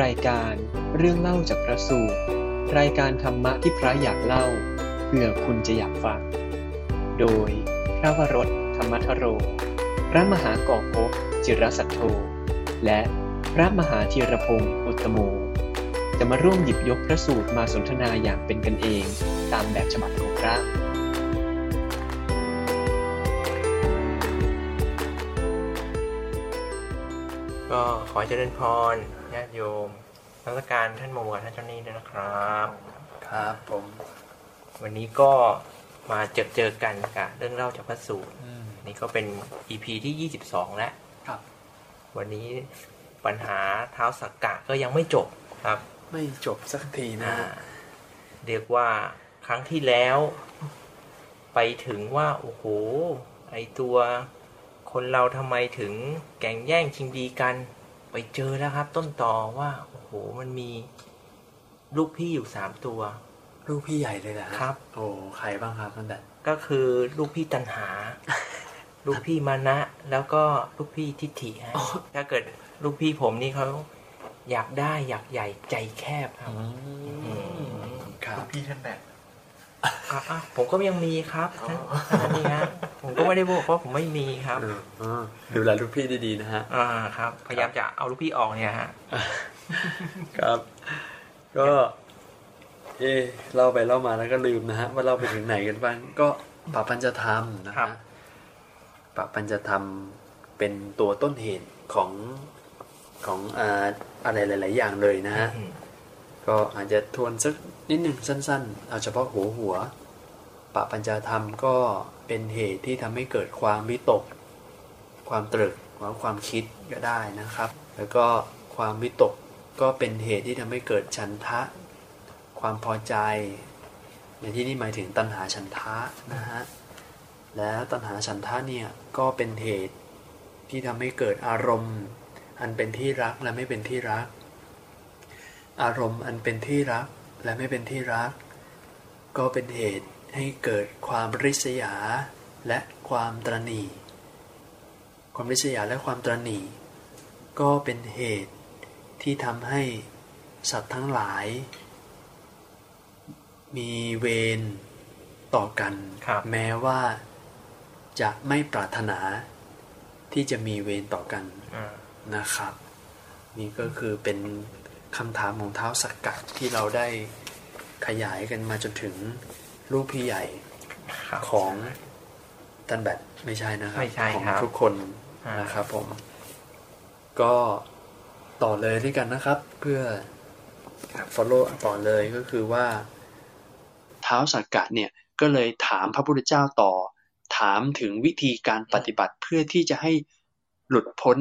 รายการเรื่องเล่าจากพระสูตร รายการธรรมะที่พระอยากเล่า เพื่อคุณจะอยากฟัง โดยพระวรถธรรมทโร พระมหากอกภพจิรสัทโธและพระมหาธีรพงศ์อุตตโม จะมาร่วมหยิบยกพระสูตรมาสนทนาอย่างเป็นกันเอง ตามแบบฉบับของพระก็ขอเจริญพร ญาติโยมนักการท่านโมกับท่านเจ้านี้ด้วยนะครับ ครับผม วันนี้ก็มาเจอเจอกันกับเรื่องเล่าจากพระสูตรนี่ก็เป็น EP ที่22แล้วครับ วันนี้ปัญหาเท้าสักกะก็ยังไม่จบครับ ไม่จบสักทีนะอ่าเรียกว่าครั้งที่แล้ว ไปถึงว่า โอ้โห ไอตัวคนเราทำไมถึงแก่งแย่งชิงดีกัน ไปเจอแล้วครับ ต้นต่อว่าโอ้โหมันมีลูกพี่อยู่สามตัว ลูกพี่ใหญ่เลยนะฮะครับ โอ้ใครบ้างครับท่านแดดก็คือลูกพี่ตันหา ลูกพี่มานะ แล้วก็ลูกพี่ทิฏฐิฮะถ้าเกิดลูกพี่ผมนี่เขาอยากได้อยากใหญ่ใจแคบครับครับพี่ท่านแบบ อะอะผมก็ยังมีครับท่านท่านนี่ฮะผมก็ไม่ได้บอกว่าผมไม่มีครับเออเออดูแลลูกพี่ดีๆนะฮะอ่าครับ พยายามจะเอาลูกพี่ออกเนี่ยฮะครับ ก็ เอะเล่าไปเล่ามาแล้วก็ลืมนะฮะว่าเราไปถึงไหนกันบ้างก็ปะปัญจธรรมนะครัฮะบปะปัญจธรรมเป็นตัวต้นเหตุของของอ่าอะไรหลาย ๆ อย่างเลยนะฮะอืมก็อาจจะทวนสัก นิดหนึ่งสั้นๆ เอาเฉพาะหัวหัวปะปัญจธรรมก็เป็นเหตุที่ทำให้เกิดความวิตก ความตรึกหรือความคิดก็ได้นะครับ แล้วก็ความวิตกก็เป็นเหตุที่ทำให้เกิดฉันทะ ความพอใจ ในที่นี้หมายถึงตัณหาฉันทะนะฮะแล้วตัณหาฉันทะเนี่ยก็เป็นเหตุที่ทำให้เกิดอารมณ์ อันเป็นที่รักและไม่เป็นที่รัก อารมณ์อันเป็นที่รัก และไม่เป็นที่รัก ก็เป็นเหตุให้เกิดความริษยาและความตรณีความริษยาและความตรณีก็เป็นเหตุที่ทำให้สัตว์ทั้งหลาย มีเวรต่อกันครับแม้ว่าจะไม่ปรารถนาที่จะมีเวรต่อกันอ่านะครับ นี่ก็คือเป็น คำถามของเท้าสักกัดที่เราได้ขยายกันมาจนถึงลูกพี่ใหญ่ครับของท่านแบทไม่ใช่นะครับไม่ใช่ของครับทุกคนอ่านนะครับผม ก็ต่อเลยด้วยกันนะครับ เพื่อ follow ต่อเลยก็คือว่า เท้าสักกะเนี่ยก็เลยถามพระพุทธเจ้าต่อ ถามถึงวิธีการปฏิบัติเพื่อที่จะให้หลุดพ้น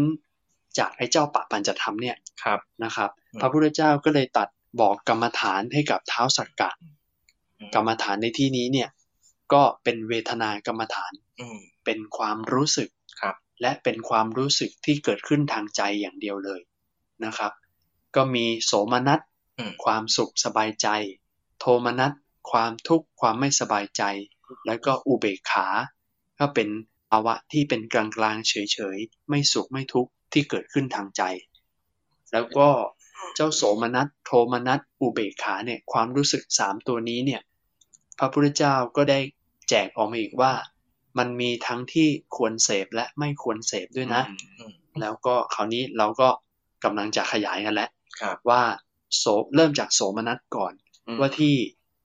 จากไอ้เจ้าปะปัญจธรรมเนี่ยครับนะครับอืม พระพุทธเจ้าก็เลยตัดบอกกรรมฐานให้กับเท้าสักกะอืมกรรมฐานในที่นี้เนี่ย ก็เป็นเวทนากรรมฐานอืมเป็นความรู้สึกครับ และเป็นความรู้สึกที่เกิดขึ้นทางใจอย่างเดียวเลยนะครับ ก็มีโสมนัสอืมความสุขสบายใจ โทมนัสความทุกข์ความไม่สบายใจ แล้วก็อุเบกขา ก็เป็นภาวะที่เป็นกลางๆเฉยๆ ไม่สุขไม่ทุกข์ที่เกิดขึ้นทางใจ แล้วก็ เจ้าโสมนัสโทมนัสอุเบกขาเนี่ยความรู้สึกสามตัวนี้เนี่ยพระพุทธเจ้าก็ได้แจกออกมาอีกว่า มันมีทั้งที่ควรเสพและไม่ควรเสพด้วยนะอืมแล้วก็คราวนี้เราก็กำลังจะขยายกันแล้วครับว่าโสเริ่มจากโสมนัสก่อนอืมว่าที่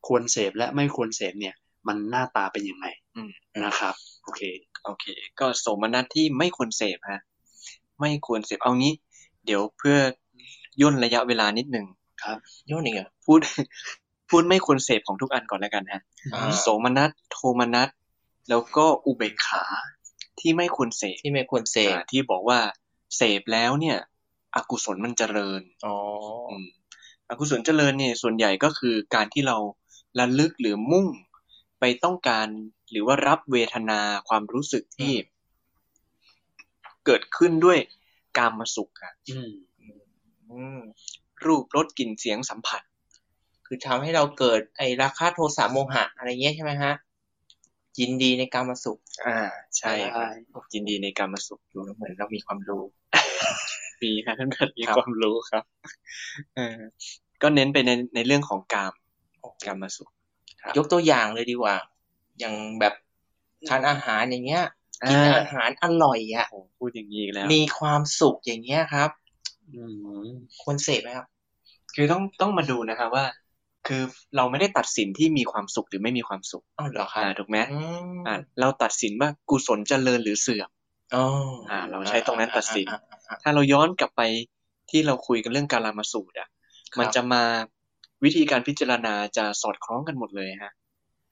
ควรเสพและไม่ควรเสพเนี่ย มันหน้าตาเป็นยังไงอืมนะครับโอเคโอเค ก็โสมนัสที่ไม่ควรเสพฮะไม่ควรเสพเอางี้ เดี๋ยวเพื่อ ย่นระยะเวลานิดหนึ่งครับย่นอีกเหรอพูดพูดไม่ควรเสพของทุกอันก่อนแล้วกันฮะอ่าโสมนัสโทมนัสแล้วก็อุเบกขาที่ไม่ควรเสพที่ไม่ควรเสพอ่าที่บอกว่าเสพแล้วเนี่ย อกุศลมันเจริญอ๋ออืมอกุศลเจริญเนี่ยส่วนใหญ่ก็คือการที่เราระลึกหรือมุ่งไปต้องการหรือว่ารับเวทนาความรู้สึกที่ เกิดขึ้นด้วยกามสุขอะอืมอืม รูปรสกลิ่นเสียงสัมผัส คือทำให้เราเกิดไอ้ราคะโทสะโมหะอะไรเงี้ยใช่ไหมฮะยินดีในการมาสุข อ่า ใช่ใช่ครับยินดีในกามสุขดูแล้วเหมือนเรามีความรู้มีฮะท่านก็มีครับความรู้ครับเออก็เน้นไปในในเรื่องของกามกามมาสุขครับยกตัวอย่างเลยดีกว่า อย่างแบบทานอาหารอย่างเงี้ยกินอาหารอร่อยอะโอ้พูดอย่างนี้อีกแล้ว มีความสุขอย่างเงี้ยครับอืม ควรเสพไหมครับ คือต้องต้องมาดูนะครับว่า คือเราไม่ได้ตัดสินที่มีความสุขหรือไม่มีความสุขอ้าวเหรอครับอ่าถูกไหมอืมอ่าเราตัดสินว่ากุศลเจริญหรือเสื่อมอ๋ออ่า เราใช้ตรงนั้นตัดสินอ่าอ่าอ่าถ้าเราย้อนกลับไปที่เราคุยกันเรื่องการามาสูตรอะครับมันจะมาวิธีการพิจารณาจะสอดคล้องกันหมดเลยฮะ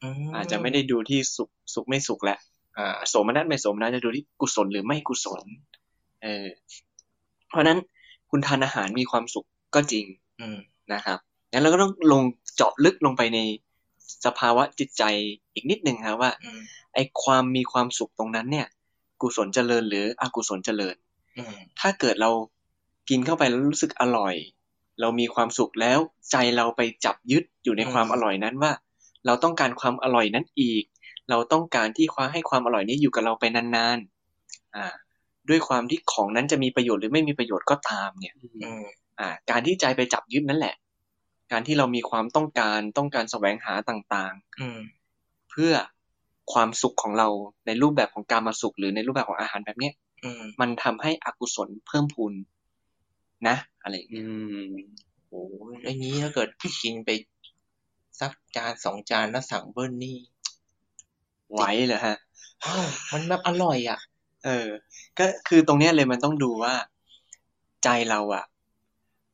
มอาจจะไม่ได้ดูที่สุขสุขไม่สุขแล้วอ่าโสมนัสไม่โสมนัสจะดูที่กุศลหรือไม่กุศล เออ เพราะฉะนั้น คุณทานอาหารมีความสุขก็จริงอืมนะครับงั้นเราก็ต้องลงเจาะลึกลงไปในสภาวะจิตใจอีกนิดนึงครับว่าอืมไอ้ความมีความสุขตรงนั้นเนี่ย กุศลเจริญหรืออกุศลเจริญอืมถ้าเกิดเรากินเข้าไปแล้วรู้สึกอร่อย เรามีความสุขแล้วใจเราไปจับยึดอยู่ในความอร่อยนั้นว่า เราต้องการความอร่อยนั้นอีก เราต้องการที่คว้าให้ความอร่อยนี้อยู่กับเราไปนานๆอ่า ด้วยความที่ของนั้นจะมีประโยชน์หรือไม่มีประโยชน์ก็ตามเนี่ยอืมอ่า การที่ใจไปจับยึดนั่นแหละ การที่เรามีความต้องการต้องการแสวงหาต่างอืมๆเพื่อความสุขของเราในรูปแบบของการมาสุขหรือในรูปแบบของอาหารแบบเนี้ยอืมมันทำให้อกุศลเพิ่มพูนนะ อะไรอย่างเงี้ยอืมโอ้ยแล้วนี้ถ้าเกิดกินไปสักจานสองจานแล้วสั่งเบิ้ลนี่ไหว้เหรอฮะอ้าวมันแบบอร่อยอะ เออ ก็คือตรงเนี้ยเลยมันต้องดูว่าใจเราอะ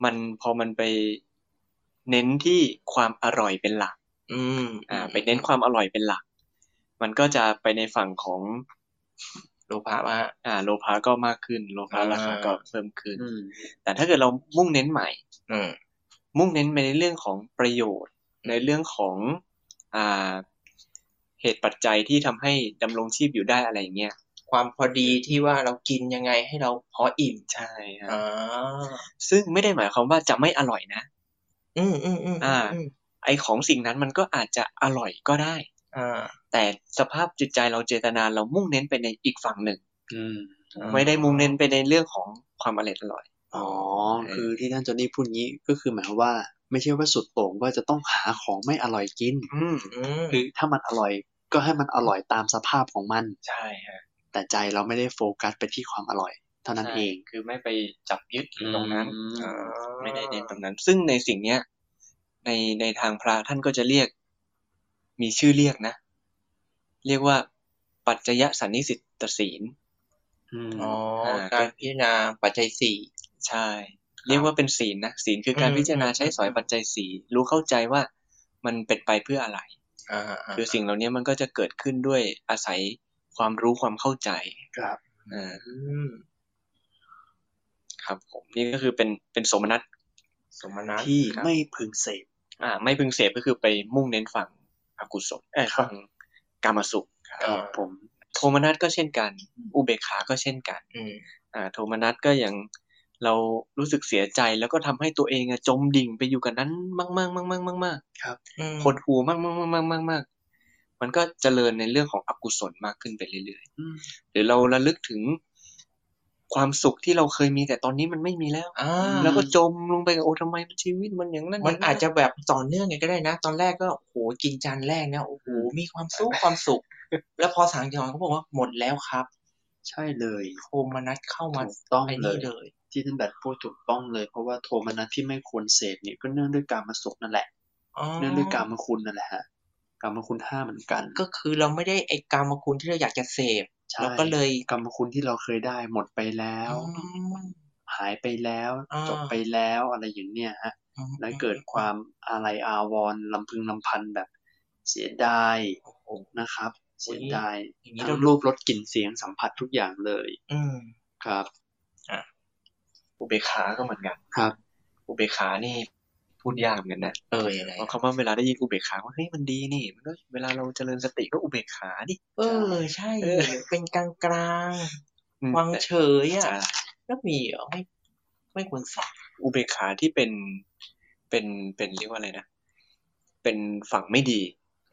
มันพอมันไปเน้นที่ความอร่อยเป็นหลัก อืม อ่า ไปเน้นความอร่อยเป็นหลัก มันก็จะไปในฝั่งของโลภะว่าอ่า โลภะก็มากขึ้น โลภะอ่าราคาก็เพิ่มขึ้นอืมแต่ถ้าเกิดเรามุ่งเน้นใหม่อืมมุ่งเน้นไปในเรื่องของประโยชน์ ในเรื่องของอ่าเหตุปัจจัยที่ทำให้ดำรงชีพอยู่ได้อะไรอย่างเงี้ย ความพอดีที่ว่าเรากินยังไงให้เราพออิ่มใช่ฮะอ่าซึ่งไม่ได้หมายความว่าจะไม่อร่อยนะ อืมอืมอืมอ่าอืมไอของสิ่งนั้นมันก็อาจจะอร่อยก็ได้อ่าแต่สภาพจิตใจเราเจตนาเรามุ่งเน้นไปในอีกฝั่งหนึ่ง อืมไม่ได้มุ่งเน้นไปในเรื่องของความอร่อยอร่อยอ๋อ คือที่ท่านโจนี่พูดงี้ก็คือหมายความว่า ไม่ใช่ว่าสุดโต่งว่าจะต้องหาของไม่อร่อยกิน อืมอืมคือถ้ามันอร่อยก็ให้มันอร่อยตามสภาพของมัน ใช่ฮะ แต่ใจเราไม่ได้โฟกัสไปที่ความอร่อย เท่านั้นเองใช่คือไม่ไปจับยึดตรงนั้นอืมอ่าไม่ได้เน้นตรงนั้น ซึ่งในสิ่งเนี้ย ในในทางพระท่านก็จะเรียก มีชื่อเรียกนะ เรียกว่า ปัจจยสันนิสิตศีลอืมอ๋ออ่าการพิจารณาปัจจัยสี่ใช่ เรียกว่าเป็นศีลนะศีลคือการอืมพิจารณาอืมใช้สอยปัจจัยสี่รู้เข้าใจว่ามันเป็นไปเพื่ออะไรอ่าาคือสิ่งเหล่านี้มันก็จะเกิดขึ้นด้วยอาศัย ความรู้ความเข้าใจครับอ่าอืมครับ ผมนี่ก็คือเป็นเป็นสมนัตสมนัตที่ครับไม่พึงเสพอ่า ไม่พึงเสพก็คือไปมุ่งเน้นฝั่งอกุศลเออฝั่งกามสุขครับผมโทมนัสก็เช่นกัน อุเบกขาก็เช่นกันอืมอ่า โทมนัสก็อย่างเรารู้สึกเสียใจแล้วก็ทำให้ตัวเองอะจมดิ่งไปอยู่กับนั้นมากมากมากมากมากมากอืมหดหูมากมากมากมากมากมาก มันก็เจริญในเรื่องของอกุศลมากขึ้นไปเรื่อยอืมๆหรือเราระลึกถึงความสุขที่เราเคยมีแต่ตอนนี้มันไม่มีแล้วอ่าแล้วก็จมลงไปกับโอ้ทำไมมันชีวิตมันอย่างนั้นมันอาจจะแบบต่อเนื่องไงก็ได้นะ ตอนแรกก็โอ้โหกินจานแรกเนี่ยโอ้โหมีความสุขความสุข แล้วพอสั่งจานเขาบอกว่าหมดแล้วครับ ใช่เลยโทมนัสเข้ามาถูกต้องไอ้เลนี่ยเลยที่ท่านแบทพูดถูกต้องเลย เพราะว่าโทมนัสที่ไม่ควรเสพเนี่ยก็เนื่องด้วยการมาสุขนั่นแหละอ๋อเนื่องด้วยการมาคุณนั่นแหละฮะ การมาคุณห้าเหมือนกัน ก็คือเราไม่ได้ไอ้กรรมคุณที่เราอยากจะเสพใช่เราก็เลยกรรมคุณที่เราเคยได้หมดไปแล้วอืมหายไปแล้วอ่าจบไปแล้วอะไรอย่างเนี้ยฮะอืมและเกิดความอะไรอาวรณ์ลำพึงลำพันแบบเสียดายโอ้โหนะครับเสียดายอย่างนี้ทั้เรางรูปรสกลิ่นเสียงสัมผัสทุกอย่างเลยอืมครับอุเบกขาก็เหมือนกันครับ อุเบกขานี่ พูดยากเหมือนกันนะเออยังไงเพราะคำว่าเวลาได้ยินอุเบกขาว่าเฮ้ยมันดีนี่ มันก็เวลาเราเจริญสติก็อุเบกขาดิเออใช่เออเป็นกลางกลางอืมๆวางเฉยอะใช่ก็มีเหรอไม่ไม่ควรใส่อุเบกขาที่เป็นเป็นเป็นเรียกว่าอะไรนะเป็นฝั่งไม่ดี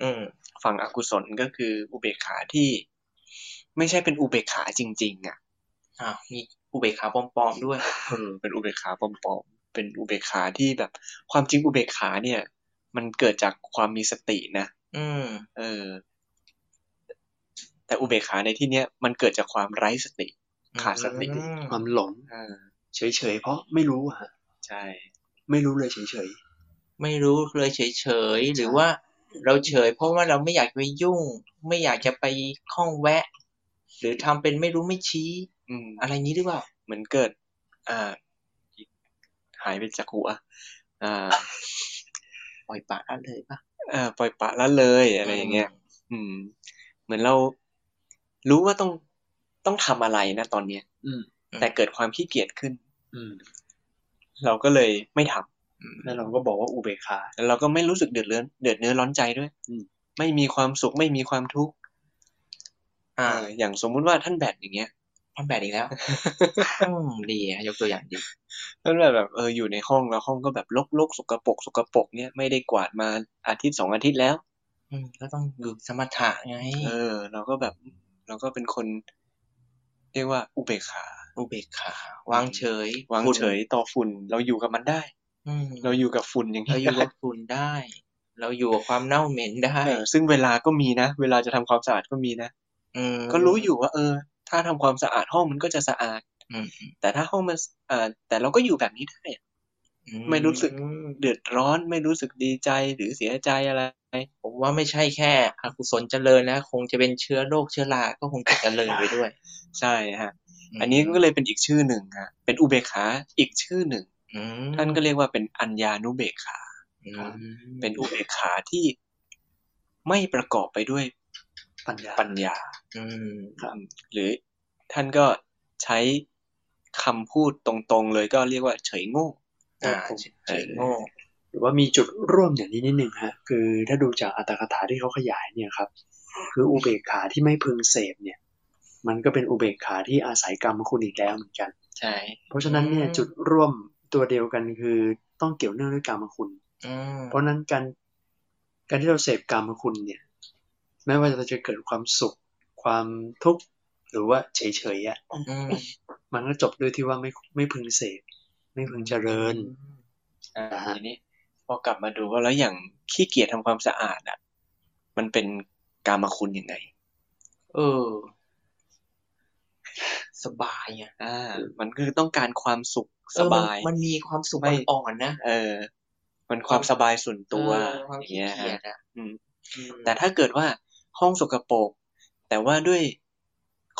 อืมฝั่งอกุศลก็คืออุเบกขาที่ไม่ใช่เป็นอุเบกขาจริง ๆ อะอ้าวมีอุเบกขาปลอมๆด้วยเออเป็นอุเบกขาปลอมๆ เป็นอุเบกขาที่แบบ ความจริงอุเบกขาเนี่ย มันเกิดจากความมีสตินะอืม เออ แต่อุเบกขาในที่เนี้ยมันเกิดจากความไร้สติ ขาดสติอืมความหลงอ่าเฉยๆเพราะไม่รู้อะฮะใช่ ไม่รู้เลยเฉยไม่รู้เลยเฉยๆหรือว่าเราเฉย เพราะว่าเราไม่อยากไปยุ่ง ไม่อยากจะไปข้องแวะ หรือทำเป็นไม่รู้ไม่ชี้ อืม อะไรนี้หรือเปล่าเหมือนเกิด อ่า หายไปจากหัวอ่าปล่อยปละละเลยปะอ่าปล่อยปละละเลยอะไรอย่างเงี้ยอืม เหมือนเรารู้ว่าต้องต้องทำอะไรนะตอนเนี้ยๆอืม แต่เกิดความขี้เกียจขึ้น อืม เราก็เลยไม่ทำแล้วเราก็บอกว่าอุเบกขาแล้วเราก็ไม่รู้สึกเดือดเร้อนเดือดเนื้อร้อนใจด้วย อืม ไม่มีความสุขไม่มีความทุกข์อ่าเอออย่างสมมุติว่าท่านแบดอย่างเงี้ย ทำแบบอีกแล้วอืมดีอะยกตัวอย่างดีท่านแบบแบบเอออยู่ในห้องแล้วห้องก็แบบรกๆสกปรกสกปรกเนี่ยไม่ได้กวาดมาอาทิตย์สองอาทิตย์แล้ว อืมก็ต้องอยู่สมถะไง เออ เราก็แบบเราก็เป็นคน เรียกว่า อุเบกขา อุเบกขาวางเฉย วางเฉยต่อฝุ่น เราอยู่กับมันได้ อืมเราอยู่กับฝุ่นอย่างเรานี้อยู่ได้กับฝุ่นได้ เราอยู่กับความเน่าเหม็นได้เออซึ่งเวลาก็มีนะ เวลาจะทำความสะอาดก็มีนะอืมก็รู้อยู่ว่า เออ ถ้าทำความสะอาดห้องมันก็จะสะอาดอืมแต่ถ้าห้องมันเอ่อแต่เราก็อยู่แบบนี้ได้อะไม่รู้สึกเดือดร้อนไม่รู้สึกดีใจหรือเสียใจอะไร ผมว่าไม่ใช่แค่อกุศลเจริญนะคงจะเป็นเชื้อโรคเชื้อราก็คงจะเจริญไปด้วย ใช่ฮะ อันนี้ก็เลยเป็นอีกชื่อหนึ่งฮะเป็นอุเบกขาอีกชื่อหนึ่งอืมท่านก็เรียกว่าเป็นอัญญานุเบกขาอืมเป็นอุเบกขาที่ไม่ประกอบไปด้วย ปัญญาปัญญาอืมหรือท่านก็ใช้คำพูดตรงๆเลยก็เรียกว่าเฉยโง่อ่าผมเฉยโง่หรือว่ามีจุดร่วมอย่างนี้นิดหนึ่งฮะคือถ้าดูจากอัตถกถาที่เขาขยายเนี่ยครับ คืออุเบกขาที่ไม่พึงเสพเนี่ย มันก็เป็นอุเบกขาที่อาศัยกรรมคุณอีกแล้วเหมือนกันใช่เพราะฉะนั้นเนี่ยจุดร่วมตัวเดียวกันคือต้องเกี่ยวเนื่องด้วยกรรมคุณอืมเพราะฉะนั้นการการที่เราเสพกรรมคุณเนี่ย แม้ว่าเราจะเกิดความสุข ความทุกข์หรือว่าเฉยๆอะอืมมันก็จบด้วยที่ว่าไม่ไม่พึงเสพไม่พึงเจริญอ่าอ่าฮะทีนี้พอกลับมาดูว่าแล้วอย่างขี้เกียจทำความสะอาดอะ มันเป็นกามคุณยังไง เออ สบายอะอ่า มันคือต้องการความสุขสเออมันบาย มันมีความสุขไม่อ่อนๆนะเออ มันความสบายส่วนตัวเออความอย่างขี้เงี้ยเกียฮะจอะอืมอืมแต่ถ้าเกิดว่า ห้องสกปรกแต่ว่าด้วย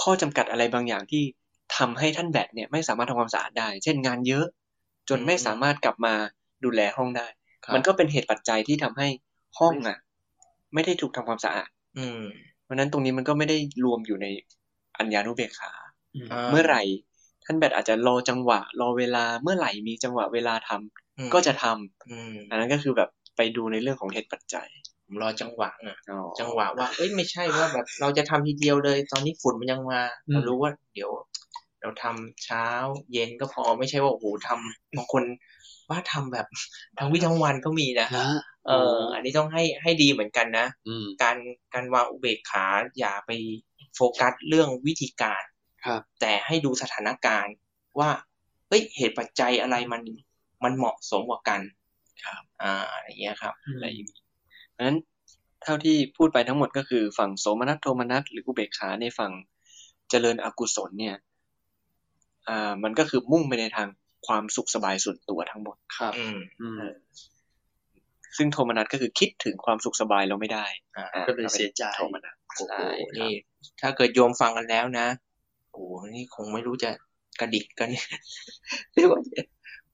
ข้อจำกัดอะไรบางอย่างที่ทำให้ท่านแบดเนี่ยไม่สามารถทำความสะอาดได้ เช่นงานเยอะ จนไม่สามารถกลับมาดูแลห้องได้ครับมันก็เป็นเหตุปัจจัยที่ทำให้ห้องอะ ไม่ได้ถูกทำความสะอาด อืมเพราะฉะนั้นตรงนี้มันก็ไม่ได้รวมอยู่ในอัญญานุเบกขาาเมื่อไหร่ท่านแบดอาจจะรอจังหวะ รอเวลาเมื่อไหร่มีจังหวะเวลาทำอืมก็จะทำอืมอันนั้นก็คือแบบไปดูในเรื่องของเหตุปัจจัย ผมรอจังหวะอะอ๋อจังหวะว่าเอ้ยไม่ใช่ว่าแบบเราจะทำทีเดียวเลย ตอนนี้ฝุ่นมันยังมาอืมเรารู้ว่าเดี๋ยว เราทำเช้าเย็นก็พอไม่ใช่ว่าโอ้โหทำบางคนว่าทำแบบทั้งวี่ทั้งวันก็มีนะนะเออ อันนี้ต้องให้ให้ดีเหมือนกันนะอืมการการวางอุเบกขาอย่าไปโฟกัสเรื่องวิธีการครับ แต่ให้ดูสถานการณ์ว่าเฮ้ยเหตุปัจจัยอะไรมันมันเหมาะสมกว่ากัน ครับ อ่าอะไรอย่างเงี้ยครับอะไรอย่างนี้ เพราะฉะนั้นเท่าที่พูดไปทั้งหมดก็คือฝั่งโสมนัสโทมนัสหรืออุเบกขาในฝั่งเจริญอกุศลเนี่ยอ่ามันก็คือมุ่งไปในทางความสุขสบายส่วนตัวทั้งหมดครับอืมอืมซึ่งโทมนัสก็คือคิดถึงความสุขสบายเราไม่ได้อ่าอ่าก็เลยเสียใจโทมนัสโอ้โหใช่ครับนี่ ถ้าเกิดโยมฟังกันแล้วนะโอ้โหนี่คงไม่รู้จะกระดิกกันเรียกว่า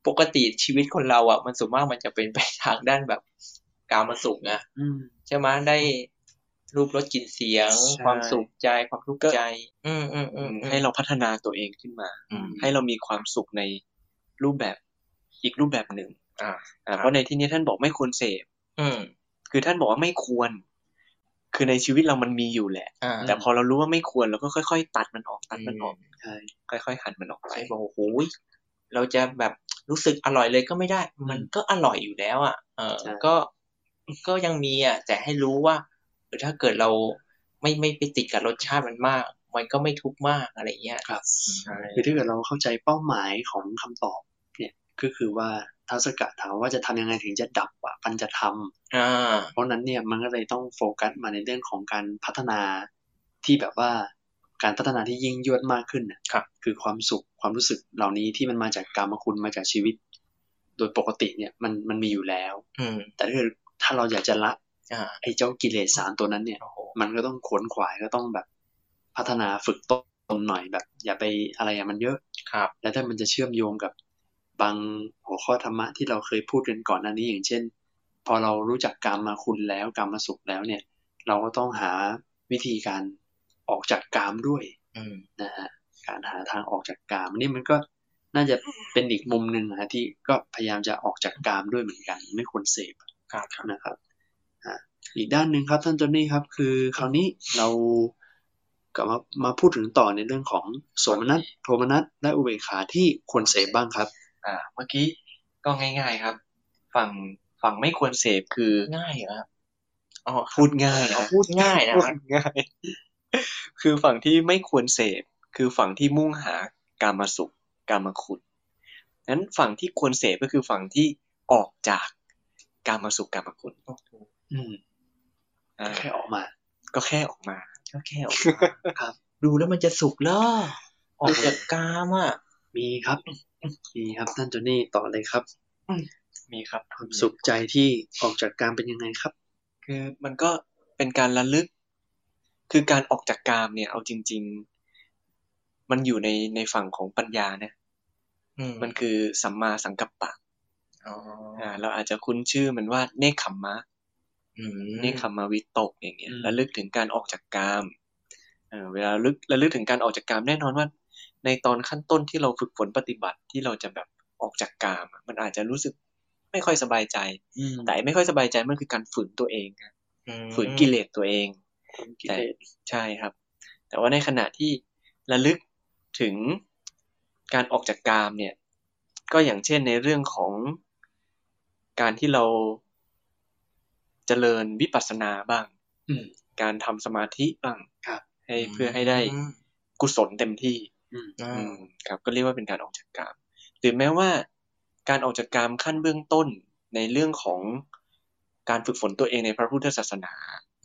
ปกติชีวิตคนเราอะ มันส่วนมากมันจะเป็นไปทางด้านแบบ กามสุขนะอืมใช่ไหมได้รูปรสกลิ่นเสียงใช่ความสุขใจความทุกข์ใจ อืมอืมอืมให้เราพัฒนาตัวเองขึ้นมาอืมให้เรามีความสุขในรูปแบบอีกรูปแบบหนึ่งอ่าอ่าเพราะในที่นี้ท่านบอกไม่ควรเสพอืมคือท่านบอกว่าไม่ควร คือในชีวิตเรามันมีอยู่แหละอ่าแต่พอเรารู้ว่าไม่ควรเราก็ค่อย ๆ ตัดมันออกตัดมันออกใช่ค่อยๆหันมันออกไปใช่บอกโอ้โหยเราจะแบบรู้สึกอร่อยเลยก็ไม่ได้ มันก็อร่อยอยู่แล้วอะเออใช่ก็ ก็ยังมีอะ แต่ให้รู้ว่าเออถ้าเกิดเราไม่ไม่ไปติดกับรสชาติมันมาก มันก็ไม่ทุกข์มากอะไรเงี้ยครับใช่คือถ้าเกิดเราเข้าใจเป้าหมายของคำตอบ เนี่ยก็คือว่าท้าวสกัดถามว่าจะทำยังไงถึงจะดับอะปัญจะทำอ่าเพราะฉะนั้นเนี่ยมันก็เลยต้องโฟกัสมาในเรื่องของการพัฒนาที่แบบว่าการพัฒนาที่ยิ่งยวดมากขึ้นน่ะครับคือความสุขความรู้สึกเหล่านี้ที่มันมาจากกรรมคุณมาจากชีวิต โดยปกติเนี่ยมันมันมีอยู่แล้วอืมแต่ถ้าเกิด ถ้าเราอยากจะละอ่าไอ้เจ้ากิเลสสารตัวนั้นเนี่ยโอ้โหมันก็ต้องขวนขวายก็ต้องแบบพัฒนาฝึกต้นหน่อยแบบ อย่าไปอะไรอะมันเยอะครับ แล้วถ้ามันจะเชื่อมโยงกับบางหัวข้อธรรมะที่เราเคยพูดกันก่อนหน้านี้อย่างเช่น พอเรารู้จักกรรมมาคุณแล้วกรรมมาสุขแล้วเนี่ย เราก็ต้องหาวิธีการออกจากกามด้วยอืมนะฮะการหาทางออกจากกามนี่มันก็น่าจะเป็นอีกมุมหนึ่งนะฮะที่ก็พยายามจะออกจากกามด้วยเหมือนกัน ไม่ควรเสพครับ นะครับอะอีกด้านหนึ่งครับท่านโจนี่ครับ คือคราวนี้เรากลับมามาพูดถึงต่อในเรื่องของโสมนัสโทมนัสและอุเบกขาที่ควรเสพบ้างครับ อ่า เมื่อกี้ก็ง่าย ๆครับ ฝั่งฝั่งไม่ควรเสพคือง่ายเหรอครับอ๋อพูดง่ายเอานะพูดง่ายนะพูคดรับง่าย คือฝั่งที่ไม่ควรเสพคือฝั่งที่มุ่งหากามสุขกามคุณนั้นฝั่งที่ควรเสพก็คือฝั่งที่ออกจาก กามสุขกามคุณอืมอ่าแค่ออกมา ก็แค่ออกมาก็แค่ออกมาครับ ดูแล้วมันจะสุขเหรอออกจากกามอะมีครับ มีครับท่านโจนี่ต่อเลยครับมีครับความสุขใจที่ออกจากกามเป็นยังไงครับ คือมันก็เป็นการระลึก คือการออกจากกามเนี่ย เอาจริง ๆ มันอยู่ในในฝั่งของปัญญานะอืมมันคือสัมมาสังกัปปะ อ๋ออ่าเราอาจจะคุ้นชื่อมันว่าเนคขมมะอืมเนคขมมวิตกอย่างเงี้ยอืมระลึกถึงการออกจากกามเออเวลาระลึกระลึกถึงการออกจากกามแน่นอนว่า ในตอนขั้นต้นที่เราฝึกฝนปฏิบัติที่เราจะแบบออกจากกามอะมันอาจจะรู้สึกไม่ค่อยสบายใจอืมแต่ไอ้ไม่ค่อยสบายใจมันคือการฝืนตัวเองนะอืมฝืนกิเลสตัวเองกิแต่เลสใช่ครับ แต่ว่าในขณะที่ระลึกถึงการออกจากกามเนี่ย ก็อย่างเช่นในเรื่องของ การที่เราเจริญวิปัสสนาบ้างอืมการทำสมาธิบ้างครับให้เพื่อให้ได้อืมกุศลเต็มที่อืมอ่าอืมครับ ก็เรียกว่าเป็นการออกจากกามหรือแม้ว่าการออกจากกามขั้นเบื้องต้นในเรื่องของการฝึกฝนตัวเองในพระพุทธศาสนา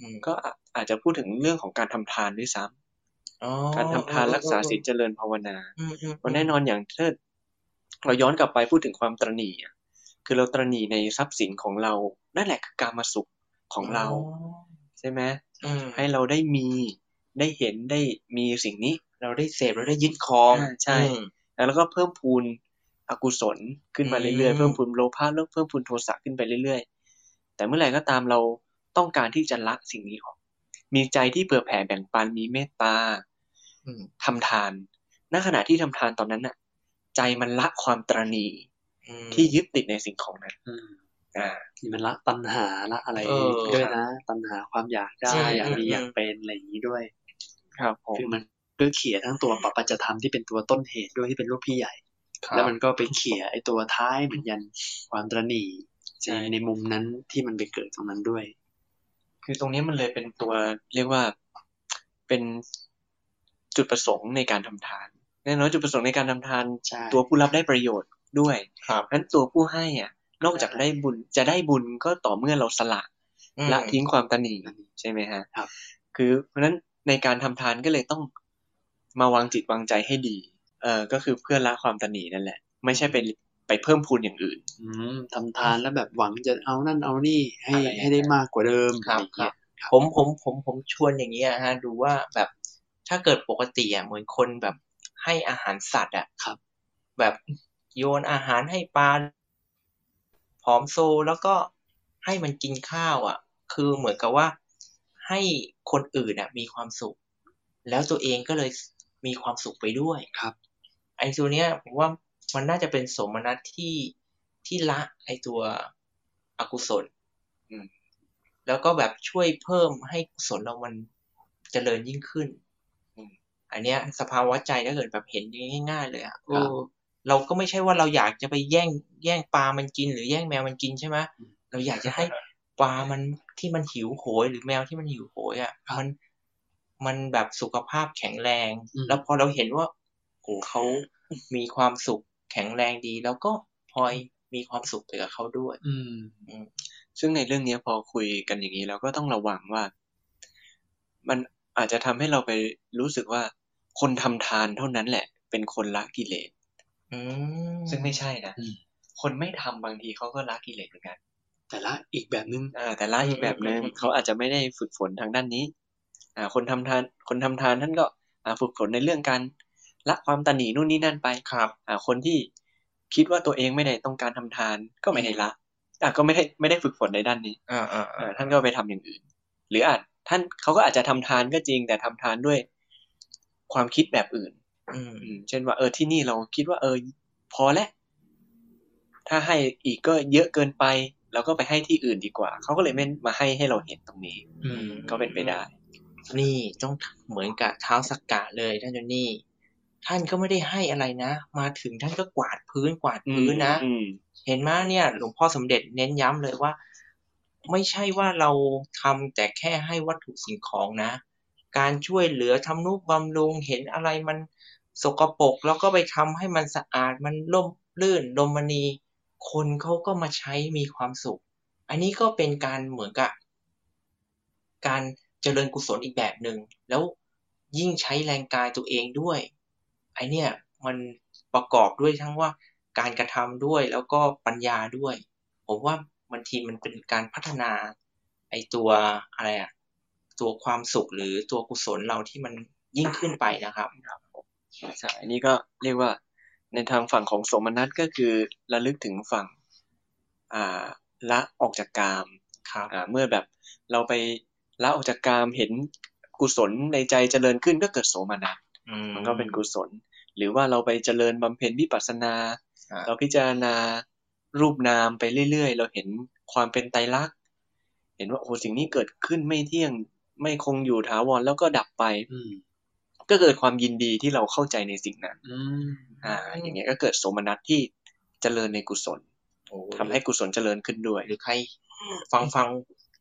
อืมก็อาอาจจะพูดถึงเรื่องของการทำทานด้วยซ้ำอ๋อการทำทานรักษาศีลเจริญภาวนาอืมอืมเพราะแน่นอนอย่างถ้าเราย้อนกลับไปพูดถึงความตรณีอะ คือเราตรณีในทรัพย์สินของเรา นั่นแหละคือการมาสุขของเรา ใช่ไหมอืมให้เราได้มีได้เห็นได้มีสิ่งนี้ เราได้เสพเราได้ยึดครองอ่าใช่อืมแล้วก็เพิ่มพูนอกุศลขึ้นมาอืมเรื่อยๆเพิ่มพูนโลภะแล้วเพิ่มพูนโทสะขึ้นไปเรื่อยๆ แต่เมื่อไหร่ก็ตามเราต้องการที่จะละสิ่งนี้ออก มีใจที่เผื่อแผ่แบ่งปันมีเมตตาอืมทำทานณขณะที่ทำทานตอนนั้นน่ะ ใจมันละความตรณีอืม ที่ยึดติดในสิ่งของนั้นอืมอ่านี่มันละตัณหาละอะไรเออด้วยนะ ตัณหาความอยากได้ใช่อยากมีอืมอยากเป็นอะไรอย่างนี้ด้วย ครับผมคือมันก็เขี่ยทั้งตัวปปัจจธรรมที่เป็นตัวต้นเหตุด้วยที่เป็นลูกพี่ใหญ่ครับแล้วมันก็ไปเขี่ยไอ้ตัวท้ายเหมือนยันความตระหนี่ใช่ในในมุมนั้นที่มันไปเกิดตรงนั้นด้วย คือตรงนี้มันเลยเป็นตัวเรียกว่าเป็นจุดประสงค์ในการทำทานแน่นอนจุดประสงค์ในการทำทานใช่ตัวผู้รับได้ประโยชน์ ด้วยครับนั้นตัวผู้ให้อะ นอกจากได้บุญจะได้บุญก็ต่อเมื่อเราสละอืมละทิ้งความตนีใช่ไหมฮะครับ คือเพราะฉะนั้นในการทำทานก็เลยต้องมาวางจิตวางใจให้ดี เออก็คือเพื่อละความตนีนั่นแหละ ไม่ใช่ไปไปเพิ่มพูนอย่างอื่น อืมทำทานแล้วแบบหวังจะเอานั่นเอานี่ให้อะไรอย่างเงี้ยให้ได้มากกว่าเดิมครับอะไรอย่างเงี้ยผมผมผมผมชวนอย่างนี้ยฮะ ดูว่าแบบถ้าเกิดปกติอะเหมือนคนแบบให้อาหารสัตว์อะครับ แบบ โยนอาหารให้ปลาผอมโซแล้วก็ให้มันกินข้าวอะ คือเหมือนกับว่าให้คนอื่นอะ มีความสุข แล้วตัวเองก็เลยมีความสุขไปด้วยครับ ไอ้ตัวเนี้ยผมว่ามันน่าจะเป็นสมนัตที่ที่ละไอ้ตัวอกุศลอืมแล้วก็แบบช่วยเพิ่มให้กุศลเรามันเจริญยิ่งขึ้นอืมอันเนี้ย สภาวะใจถ้าเกิดแบบเห็นง่ายๆเลยอะครับ เออเราก็ไม่ใช่ว่าเราอยากจะไปแย่งแย่งปลามันกิน หรือแย่งแมวมันกินใช่ไหมเราอยากจะให้ปลามันที่มันหิวโหยหรือแมวที่มันหิวโหยอะมันมันแบบสุขภาพแข็งแรงอืมแล้วพอเราเห็นว่าโอ้เขามีความสุขแข็งแรงดี แล้วก็พลอยมีความสุขไปกับเขาด้วย อืมซึ่งในเรื่องเนี้ยพอคุยกันอย่างนี้เราก็ต้องระวังว่า มันอาจจะทำให้เราไปรู้สึกว่าคนทำทานเท่านั้นแหละ เป็นคนละกิเลสอืม ซึ่งไม่ใช่นะอืมคนไม่ทำบางทีเขาก็ละกิเลสเหมือนกัน แต่ละอีกแบบนึงอ่าแต่ละอีกแบบหนึ่งเขาอาจจะไม่ได้ฝึกฝนทางด้านนี้ อ่า คนทำทาน คนทำทานท่านก็ อ่า ฝึกฝนในเรื่องการละความตนีนู่นนี่นั่นไปครับ อ่า คนที่คิดว่าตัวเองไม่ได้ต้องการทำทานก็ไม่ได้ละอ่าก็ไม่ได้ไม่ได้ฝึกฝนในด้านนี้ อ่าอ่าอ่าท่านก็ไปทำอย่างอื่น หรืออาจท่านเขาก็อาจจะทำทานก็จริง แต่ทำทานด้วยความคิดแบบอื่นอืมอืม เช่นว่าเออที่นี่เราคิดว่า เออ พอแล้วถ้าให้อีกก็เยอะเกินไปเราก็ไปให้ที่อื่นดีกว่า เขาก็เลยไม่มาให้ให้เราเห็นตรงนี้ อืมก็เป็นไปได้ นี่ต้องเหมือนกับเท้าสักกะเลยท่านเจนนี่ ท่านก็ไม่ได้ให้อะไรนะ มาถึงท่านก็กวาดพื้นกวาดพื้นนะอืมเห็นไหมเนี่ย หลวงพ่อสมเด็จเน้นย้ำเลยว่า ไม่ใช่ว่าเราทำแต่แค่ให้วัตถุสิ่งของนะ การช่วยเหลือทำนุบำรุงเห็นอะไรมัน สกปรกแล้วก็ไปทำให้มันสะอาดมันล่มลื่นลมมณีคนเขาก็มาใช้มีความสุข อันนี้ก็เป็นการเหมือนกับ การเจริญกุศลอีกแบบหนึ่งแล้วยิ่งใช้แรงกายตัวเองด้วยไอเนี่ยมันประกอบด้วยทั้งว่าการกระทำด้วยแล้วก็ปัญญาด้วย ผมว่าบางทีมันเป็นการพัฒนาไอตัวอะไรอะตัวความสุขหรือตัวกุศลเราที่มันยิ่งขึ้นไปนะครับ ใช่อันนี้ก็เรียกว่าในทางฝั่งของสมนัตก็คือระลึกถึงฝั่งอ่าละออกจากกามครับอ่าเมื่อแบบเราไปละออกจากกามเห็นกุศลในใจเจริญขึ้นก็เกิดโสมนัสอืมมันก็เป็นกุศล หรือว่าเราไปเจริญบำเพ็ญวิปัสสนาอ่าเราพิจารณารูปนามไปเรื่อย ๆ เราเห็นความเป็นไตรลักษณ์เห็นว่าโอ้สิ่งนี้เกิดขึ้นไม่เที่ยงไม่คงอยู่ถาวรแล้วก็ดับไปอืม ก็เกิดความยินดีที่เราเข้าใจในสิ่งนั้นอืมอ่า อย่างเงี้ยก็เกิดโสมนัสที่เจริญในกุศลโอ้ทำให้กุศลเจริญขึ้นด้วย หรือใคร ฟังฟัง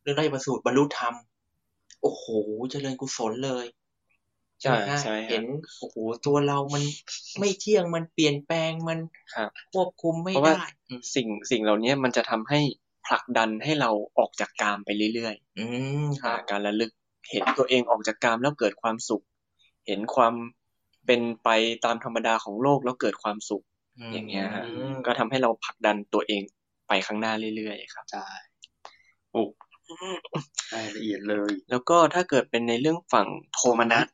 เรื่องได้ประสูตรบรรลุธรรม โอ้โห เจริญกุศลเลยใช่ไหมฮะใช่ครับเห็นโอ้โหตัวเรามันไม่เที่ยงมันเปลี่ยนแปลงมันครับควบคุมไม่เพราะว่าได้อืมสิ่งสิ่งเหล่านี้มันจะทำให้ผลักดันให้เราออกจากกามไปเรื่อยอืมๆครัอ่าบการระลึกเห็นตัวเองออกจากกามแล้วเกิดความสุข เห็นความเป็นไปตามธรรมดาของโลกแล้วเกิดความสุข อย่างเงี้ยฮะอืมก็ทำให้เราผลักดันตัวเองไปข้างหน้าเรื่อยๆครับใช่โอ้รายละเอียดเลย แล้วก็ถ้าเกิดเป็นในเรื่องฝั่งโทมนัส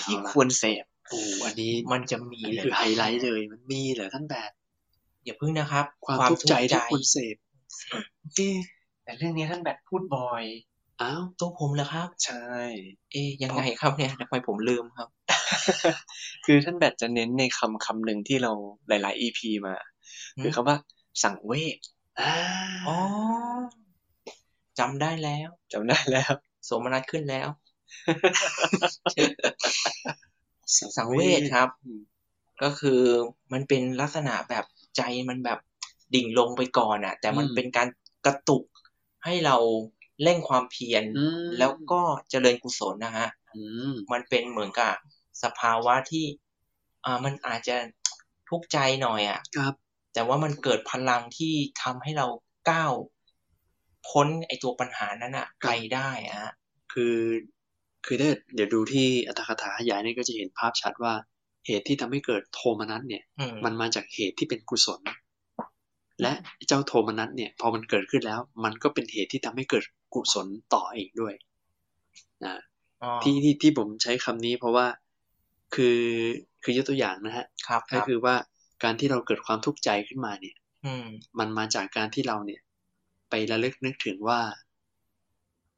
ที่เอาละควรเสพโอ้อันนี้มันจะมีอันนี้เลยคือไฮไลท์เลย มันมีเหรอท่านแบบอย่าพึ่งนะครับ ความทุกข์ใจที่ควรเสพเอ๊ะแต่เรื่องนี้ท่านแบบพูดบ่อย อ้าวตัวผมเหรอครับ ใช่ เอ๊ยยังไงครับเนี่ยทำไมผมลืมครับ คือท่านแบทจะเน้นในคำคำหนึ่งที่เราหลาย ๆ EP มาอืมคือคำว่า สั่งเวชอ่าอ๋อจำได้แล้วจำได้แล้วโสมนัสขึ้นแล้ว สังเวชครับอืมก็คือมันเป็นลักษณะแบบใจมันแบบดิ่งลงไปก่อนอะแต่มันเป็นการกระตุกให้เรา เร่งความเพียรอืมแล้วก็เจริญกุศลนะฮะอืมมันเป็นเหมือนกับสภาวะที่อ่ามันอาจจะทุกข์ใจหน่อยอะครับ แต่ว่ามันเกิดพลังที่ทำให้เราก้าวพ้นไอตัวปัญหานั้นอะไปได้อะฮะคือคือถ้าเดี๋ยวดูที่อัตถกถาขยายเนี่ยก็จะเห็นภาพชัดว่าเหตุที่ทำให้เกิดโทมนัสเนี่ยอืมมันมาจากเหตุที่เป็นกุศล และเจ้าโทมนัสเนี่ยพอมันเกิดขึ้นแล้ว มันก็เป็นเหตุที่ทำให้เกิดกุศลต่ออีกด้วยนะอ๋อที่ที่ที่ผมใช้คำนี้เพราะว่าคือคือยกตัวอย่างนะฮะครับคก็รับคือว่าการที่เราเกิดความทุกข์ใจขึ้นมาเนี่ย อืมมันมาจากการที่เราเนี่ย ไประลึกนึกถึงว่า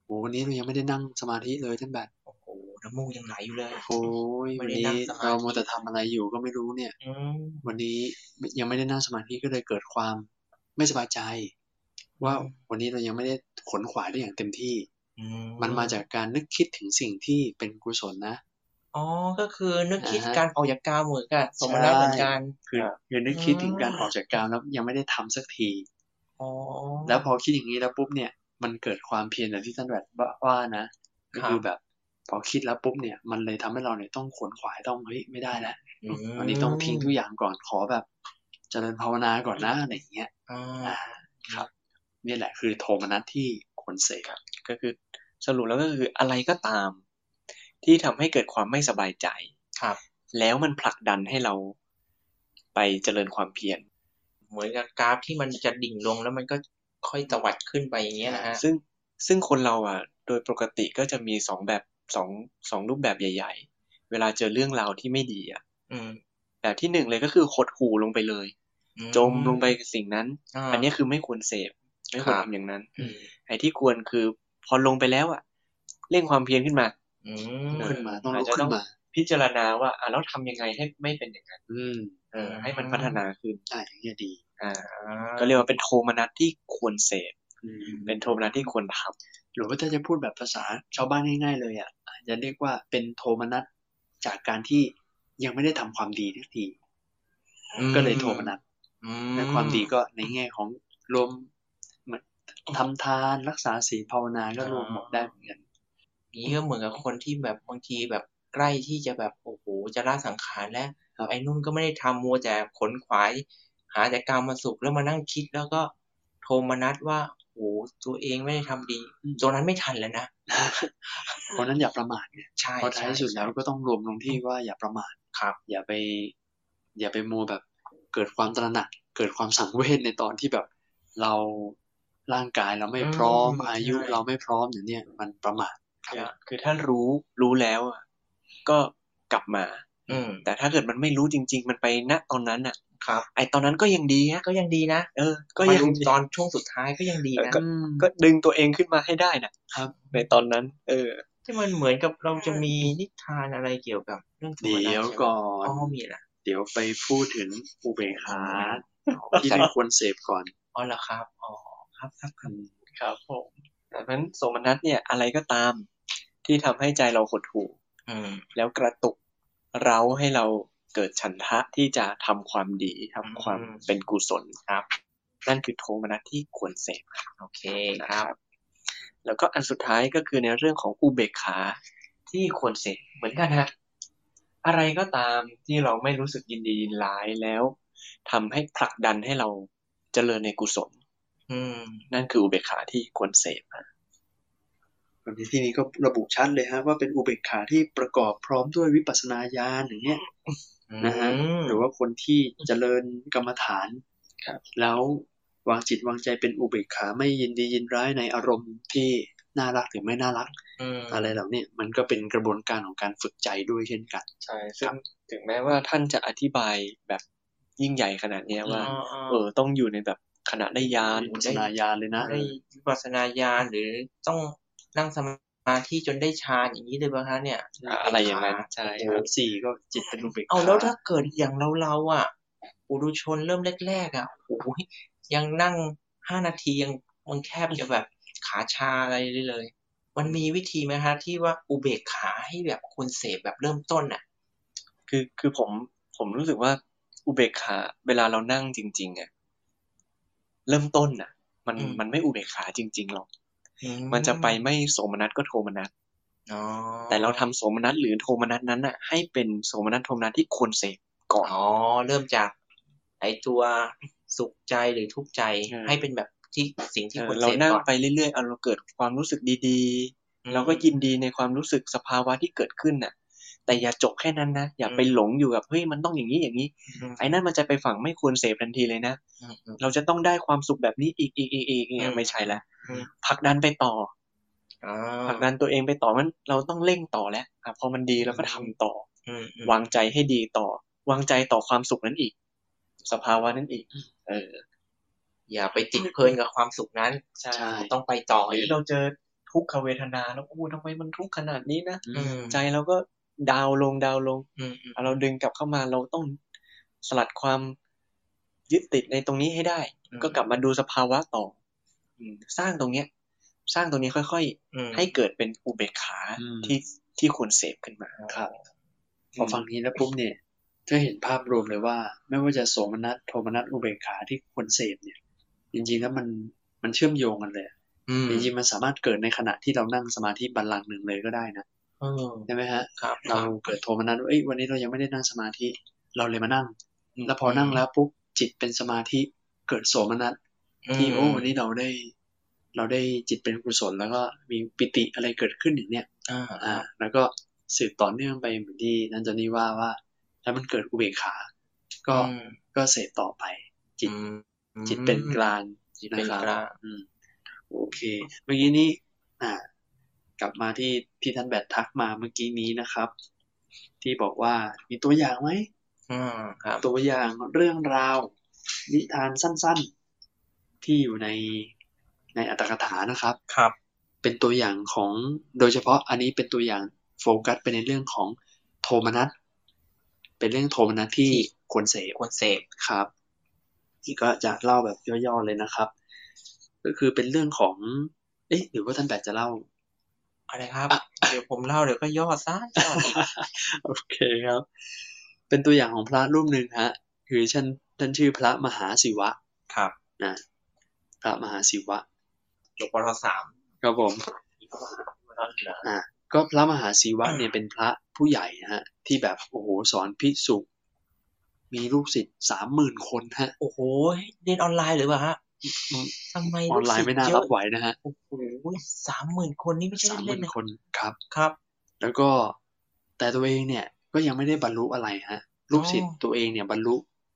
โอ้วันนี้เรายังไม่ได้นั่งสมาธิเลยท่านแบบโอ้โหน้ำมูกยังไหลอยู่เลยโอ้ยไม่วันได้นี้นั่งสมาธิเราโมวแต่ทำอะไรอยู่ก็ไม่รู้เนี่ยอืมวันนี้ยังไม่ได้นั่งสมาธิก็เลยเกิดความ ไม่สบายใจ ว่าวันนี้เรายังไม่ได้ขนขวายได้อย่างเต็มที่อืมันมาจากการนึกคิดถึงสิ่งที่เป็นกุศลนะอ๋อก็คือนึกคิดอ่าฮะการออกจากกามเหมือนกับสมนัตเหมือนกันคือคือนึกคิดถึงการออกจากกามแล้วยังไม่ได้ทำสักทีอ๋อแล้วพอคิดอย่างนี้แล้วปุ๊บเนี่ย มันเกิดความเพียรอย่างที่ท่านแบบว่าว่านะก็คือแบบพอคิดแล้วปุ๊บเนี่ย มันเลยทำให้เราเนี่ยต้องขวนขวายต้องเฮ้ยไม่ได้แล้วอืมวันนี้ต้องทิ้งทุกอย่างก่อนขอแบบเจริญภาวนาก่อนนะอะไรอย่างเงี้ยอ่าอ่า ครับนี่แหละคือโทมนัสที่ควรเสกก็คือสรุปแล้วก็คืออะไรก็ตาม ที่ทำให้เกิดความไม่สบายใจครับ แล้วมันผลักดันให้เราไปเจริญความเพียรเหมือนกับกราฟที่มันจะดิ่งลงแล้วมันก็ค่อยตวัดขึ้นไปอย่างเงี้ยนะฮะซึ่งซึ่งคนเราอะ โดยปกติก็จะมีสองแบบสองสองรูปแบบใหญ่ ๆ เวลาเจอเรื่องราวที่ไม่ดีอะอืมแบบที่หนึ่งเลยก็คือหดหูลงไปเลยอื จมลงไปกับสิ่งนั้นาอันนี้คือไม่ควรเสพ ไม่ควรครับทำอย่างนั้นอืมไอ้ที่ควรคือพอลงไปแล้วอะเร่งความเพียรขึ้นมาอืขึ้นมาต้องอาลุจกจะขึ้ต้องนมาพิจารณาว่าอะแล้วทำยังไงให้ไม่เป็นอย่างนั้นอืมเออ ให้มันพัฒนาขึ้นอ่าอย่างเงี้ยดีอ่าอ่า ก็เรียกว่าเป็นโทมนัสที่ควรเสพอืมเป็นโทมนัสที่ควรทำหรือว่าถ้าจะพูดแบบภาษาชาวบ้านง่ายๆเลยอะอาจจะเรียกว่าเป็นโทมนัสจากการที่ยังไม่ได้ทำความดีทักทีก็เลยโทมนัสอื และความดีก็ในแง่ของรวมทำทานรักษาศีลภาวนาก็รวมหมดได้เหมือนกันนี่ก็เหมือนกับคนที่แบบบางทีแบบใกล้ที่จะแบบโอ้โหจะละสังขารแล้วครับไอ้นุ่นก็ไม่ได้ทำมัวแต่ขนขวาย หาแต่กรรมมาสุขแล้วมานั่งคิดแล้วก็โทมนัสว่าโอ้โหตัวเองไม่ได้ทำดี ตัวนั้นไม่ทันแล้วนะเพราะฉะนั้นอย่าประมาทไงใช่เพราะท้ายสุดแล้วก็ต้องรวมลงที่ว่าอย่าประมาทครับ อย่าไป อย่าไปมัวแบบ เกิดความตระหนัก เกิดความสังเวชในตอนที่แบบเราร่างกายเราไม่พร้อมอืมอายุใช่เราไม่พร้อมอย่างเนี้ยมันประมาทคือคือถ้ารู้รู้แล้วอะก็กลับมา อืมแต่ถ้าเกิดมันไม่รู้จริง ๆ มันไปณตอนนั้นอะ ครับ ไอตอนนั้นก็ยังดีฮะก็ยังดีนะเออ ก็มายังดูดีตอนช่วงสุดท้ายก็ยังดีเออนะก็ก็ดึงตัวเองขึ้นมาให้ได้นะครับ ในตอนนั้น เออ ที่มันเหมือนกับเราจะมีนิทานอะไรเกี่ยวกับ เรื่องโทมนัสเดี๋ยวใช่ไหมก่อนอ๋อมีนะ เดี๋ยวไปพูดถึงอุเบกขาที่ไม่ควรเสพก่อนอ๋อเหรอครับอ๋อครับครับครับครับผมดังนั้นโสมนัสเนี่ยอะไรก็ตามที่ทำให้ใจเราหดหู่อืมแล้วกระตุกเร้าให้เราเกิดฉันทะที่จะทำความดีทำความอืมเป็นกุศลครับ นั่นคือโทมนัสที่ควรเสพโอเคนะครับ แล้วก็อันสุดท้ายก็คือในเรื่องของอุเบกขาที่ควรเสพเหมือนกันฮะ อะไรก็ตามที่เราไม่รู้สึกยินดียินร้ายแล้วทำให้ผลักดันให้เราเจริญในกุศล อืม นั่นคืออุเบกขาที่ควรเสพฮะวันนี้ที่นี้ก็ระบุชัดเลยฮะว่าเป็นอุเบกขาที่ประกอบพร้อมด้วยวิปัสสนาญาณอย่างเงี้ยนะฮะหรือว่าคนที่เจริญกรรมฐานครับ แล้ววางจิตวางใจเป็นอุเบกขาไม่ยินดียินร้ายในอารมณ์ที่ น่ารักหรือไม่น่ารักอืมอะไรเหล่านี้มันก็เป็นกระบวนการของการฝึกใจด้วยเช่นกัน ใช่ซึ่งถึงแม้ว่าท่านจะอธิบายแบบยิ่งใหญ่ขนาดเนี้ยว่า เออต้องอยู่ในแบบขณะได้ยานวิปัสสนาญาณเลยนะได้วิปัสสนาญาณหรือต้องนั่งสมาธิจนได้ฌานอย่างนี้เลยป่ะคะเนี่ย อะไรอย่างนั้นใช่โอ้ครับสี่ก็จิตเป็นอุเบกขาเอาแล้วถ้าเกิดอย่างเราเราๆอะปุถุชนเริ่มแรกๆอะโอ้ยยังนั่งห้านาทียังมันแคบจะแบบ ขาชาอะไรเลยเลย มันมีวิธีไหมคะที่ว่าอุเบกขาให้แบบคนเสพแบบเริ่มต้นอะ คือคือผมผมรู้สึกว่าอุเบกขาเวลาเรานั่งจริง ๆอะเริ่มต้นอะ มันอืมมันไม่อุเบกขาจริง ๆหรอกมันจะไปไม่โสมนัสก็โทมนัสอ๋อแต่เราทำโสมนัสหรือโทมนัสนั้นอะ ให้เป็นโสมนัสโทมนัสที่ควรเสพก่อนอ๋อเริ่มจากไอตัวสุขใจหรือทุกข์ใจใช่ให้เป็นแบบ ที่สิ่งที่เอควอรเราเสพนั่งก่อนไปเรื่อยๆเอาเราเกิดความรู้สึกดีอืมๆเราก็ยินดีในความรู้สึกสภาวะที่เกิดขึ้นน่ะ แต่อย่าจบแค่นั้นนะ อย่าไปอืมหลงอยู่กับเฮ้ยมันต้องอย่างนี้อย่างนี้อืมไอ้นั่นมันจะไปฝังไม่ควรเสพทันทีเลยนะอืมอืมเราจะต้องได้ความสุขแบบนี้อีกอีกอีกอีกเนี่ยอืมไม่ใช่แล้วอืมผลักดันไปต่ออ๋อผลักดันตัวเองไปต่อมันเราต้องเร่งต่อแล้วอะพอมันดีเราก็ทำต่ออืมอืมวางใจให้ดีต่อ วางใจต่อความสุขนั้นอีก สภาวะนั้นอีก เออ อย่าไปติดเพลินกับความสุขนั้น ใช่ใช่ต้องไปต่อหรือีอกเราเจอทุกขเวทนาแล้วอู้ทำไมมันทุกข์ขนาดนี้นะอืมใจเราก็ดาวน์ลงดาวน์ลงอืมอืมเอาเราดึงกลับเข้ามาเราต้องสลัดความยึดติดในตรงนี้ให้ได้ ก็กลับมาดูสภาวะต่ออืมสร้างตรงเนี้ย สร้างตรงนี้ค่อยอืมๆให้เกิดเป็นอุเบกขาอืมที่ที่ควรเสพขึ้นมาครับพอฟังนี้แล้วปุ๊บเนี่ยจะเห็นภาพรวมเลยว่า ไม่ว่าจะโสมนัสโทมนัสอุเบกขาที่ควรเสพเนี่ย จริงๆแล้วมันมันเชื่อมโยงกันเลยอืมจริงๆมันสามารถเกิดในขณะที่เรานั่งสมาธิบัลลังก์หนึ่งเลยก็ได้นะเออใช่ไหมฮะครับเราเกิดโทมนัสว่าเอ้ยวันนี้เรายังไม่ได้นั่งสมาธิ เราเลยมานั่งอืมแล้วพอนั่งแล้วปุ๊บจิตเป็นสมาธิเกิดโสมนัสที่โอ้วันนี้เราได้ เราได้จิตเป็นกุศลแล้วก็มีปิติอะไรเกิดขึ้นอย่างเนี้ยอ่าอ่าแล้วก็สืบต่อเนื่องไปเหมือนที่นั่นจอนนี่ว่าว่า ถ้ามันเกิดอุเบกขา ก็อืมก็เสพต่อไปจิตอืม จิตเป็นกลางจิตเป็นนะครับกลางอืมโอเค เมื่อกี้นี้อ่ากลับมาที่ที่ท่านแบททักมาเมื่อกี้นี้นะครับ ที่บอกว่ามีตัวอย่างไหมอืมครับตัวอย่างเรื่องราว นิทานสั้น ๆ ที่อยู่ในในอัตถกถานะครับครับ เป็นตัวอย่างของโดยเฉพาะอันนี้เป็นตัวอย่างโฟกัสไปในเรื่องของโทมนัสเป็นเรื่องโทมนัสที่ควรเสพควรเสพครับ นี่ก็จะเล่าแบบย่อๆเลยนะครับ ก็คือเป็นเรื่องของ เอ๊ะหรือว่าท่านแบทจะเล่าอะไรครับเดี๋ยวผมเล่าเดี๋ยวก็ย่อซ่านย่ออีกโอเคครับ เป็นตัวอย่างของพระรูปหนึ่งฮะ คือท่านท่านชื่อพระมหาศิวะครับนะพระมหาศิวะจบปทสามครับผมอ่าก็พระมหาศิวะเนี่ยเป็นพระผู้ใหญ่นะฮะที่แบบโอ้โหสอนพิสุ มีลูกศิษย์สามหมื่นคนฮะ โอ้โหเรียนออนไลน์หรือเปล่าฮะทำไมออนไลน์ไม่น่าเยรัอะบไหวนะฮะ โอ้โหสามหมื่นคนนี่ไม่ใช่สามหเล่มื่นนๆนะคนครับครับ แล้วก็แต่ตัวเองเนี่ยก็ยังไม่ได้บรรลุอะไรฮะ ลูกศิษย์ตัวเองเนี่ยบรรลุ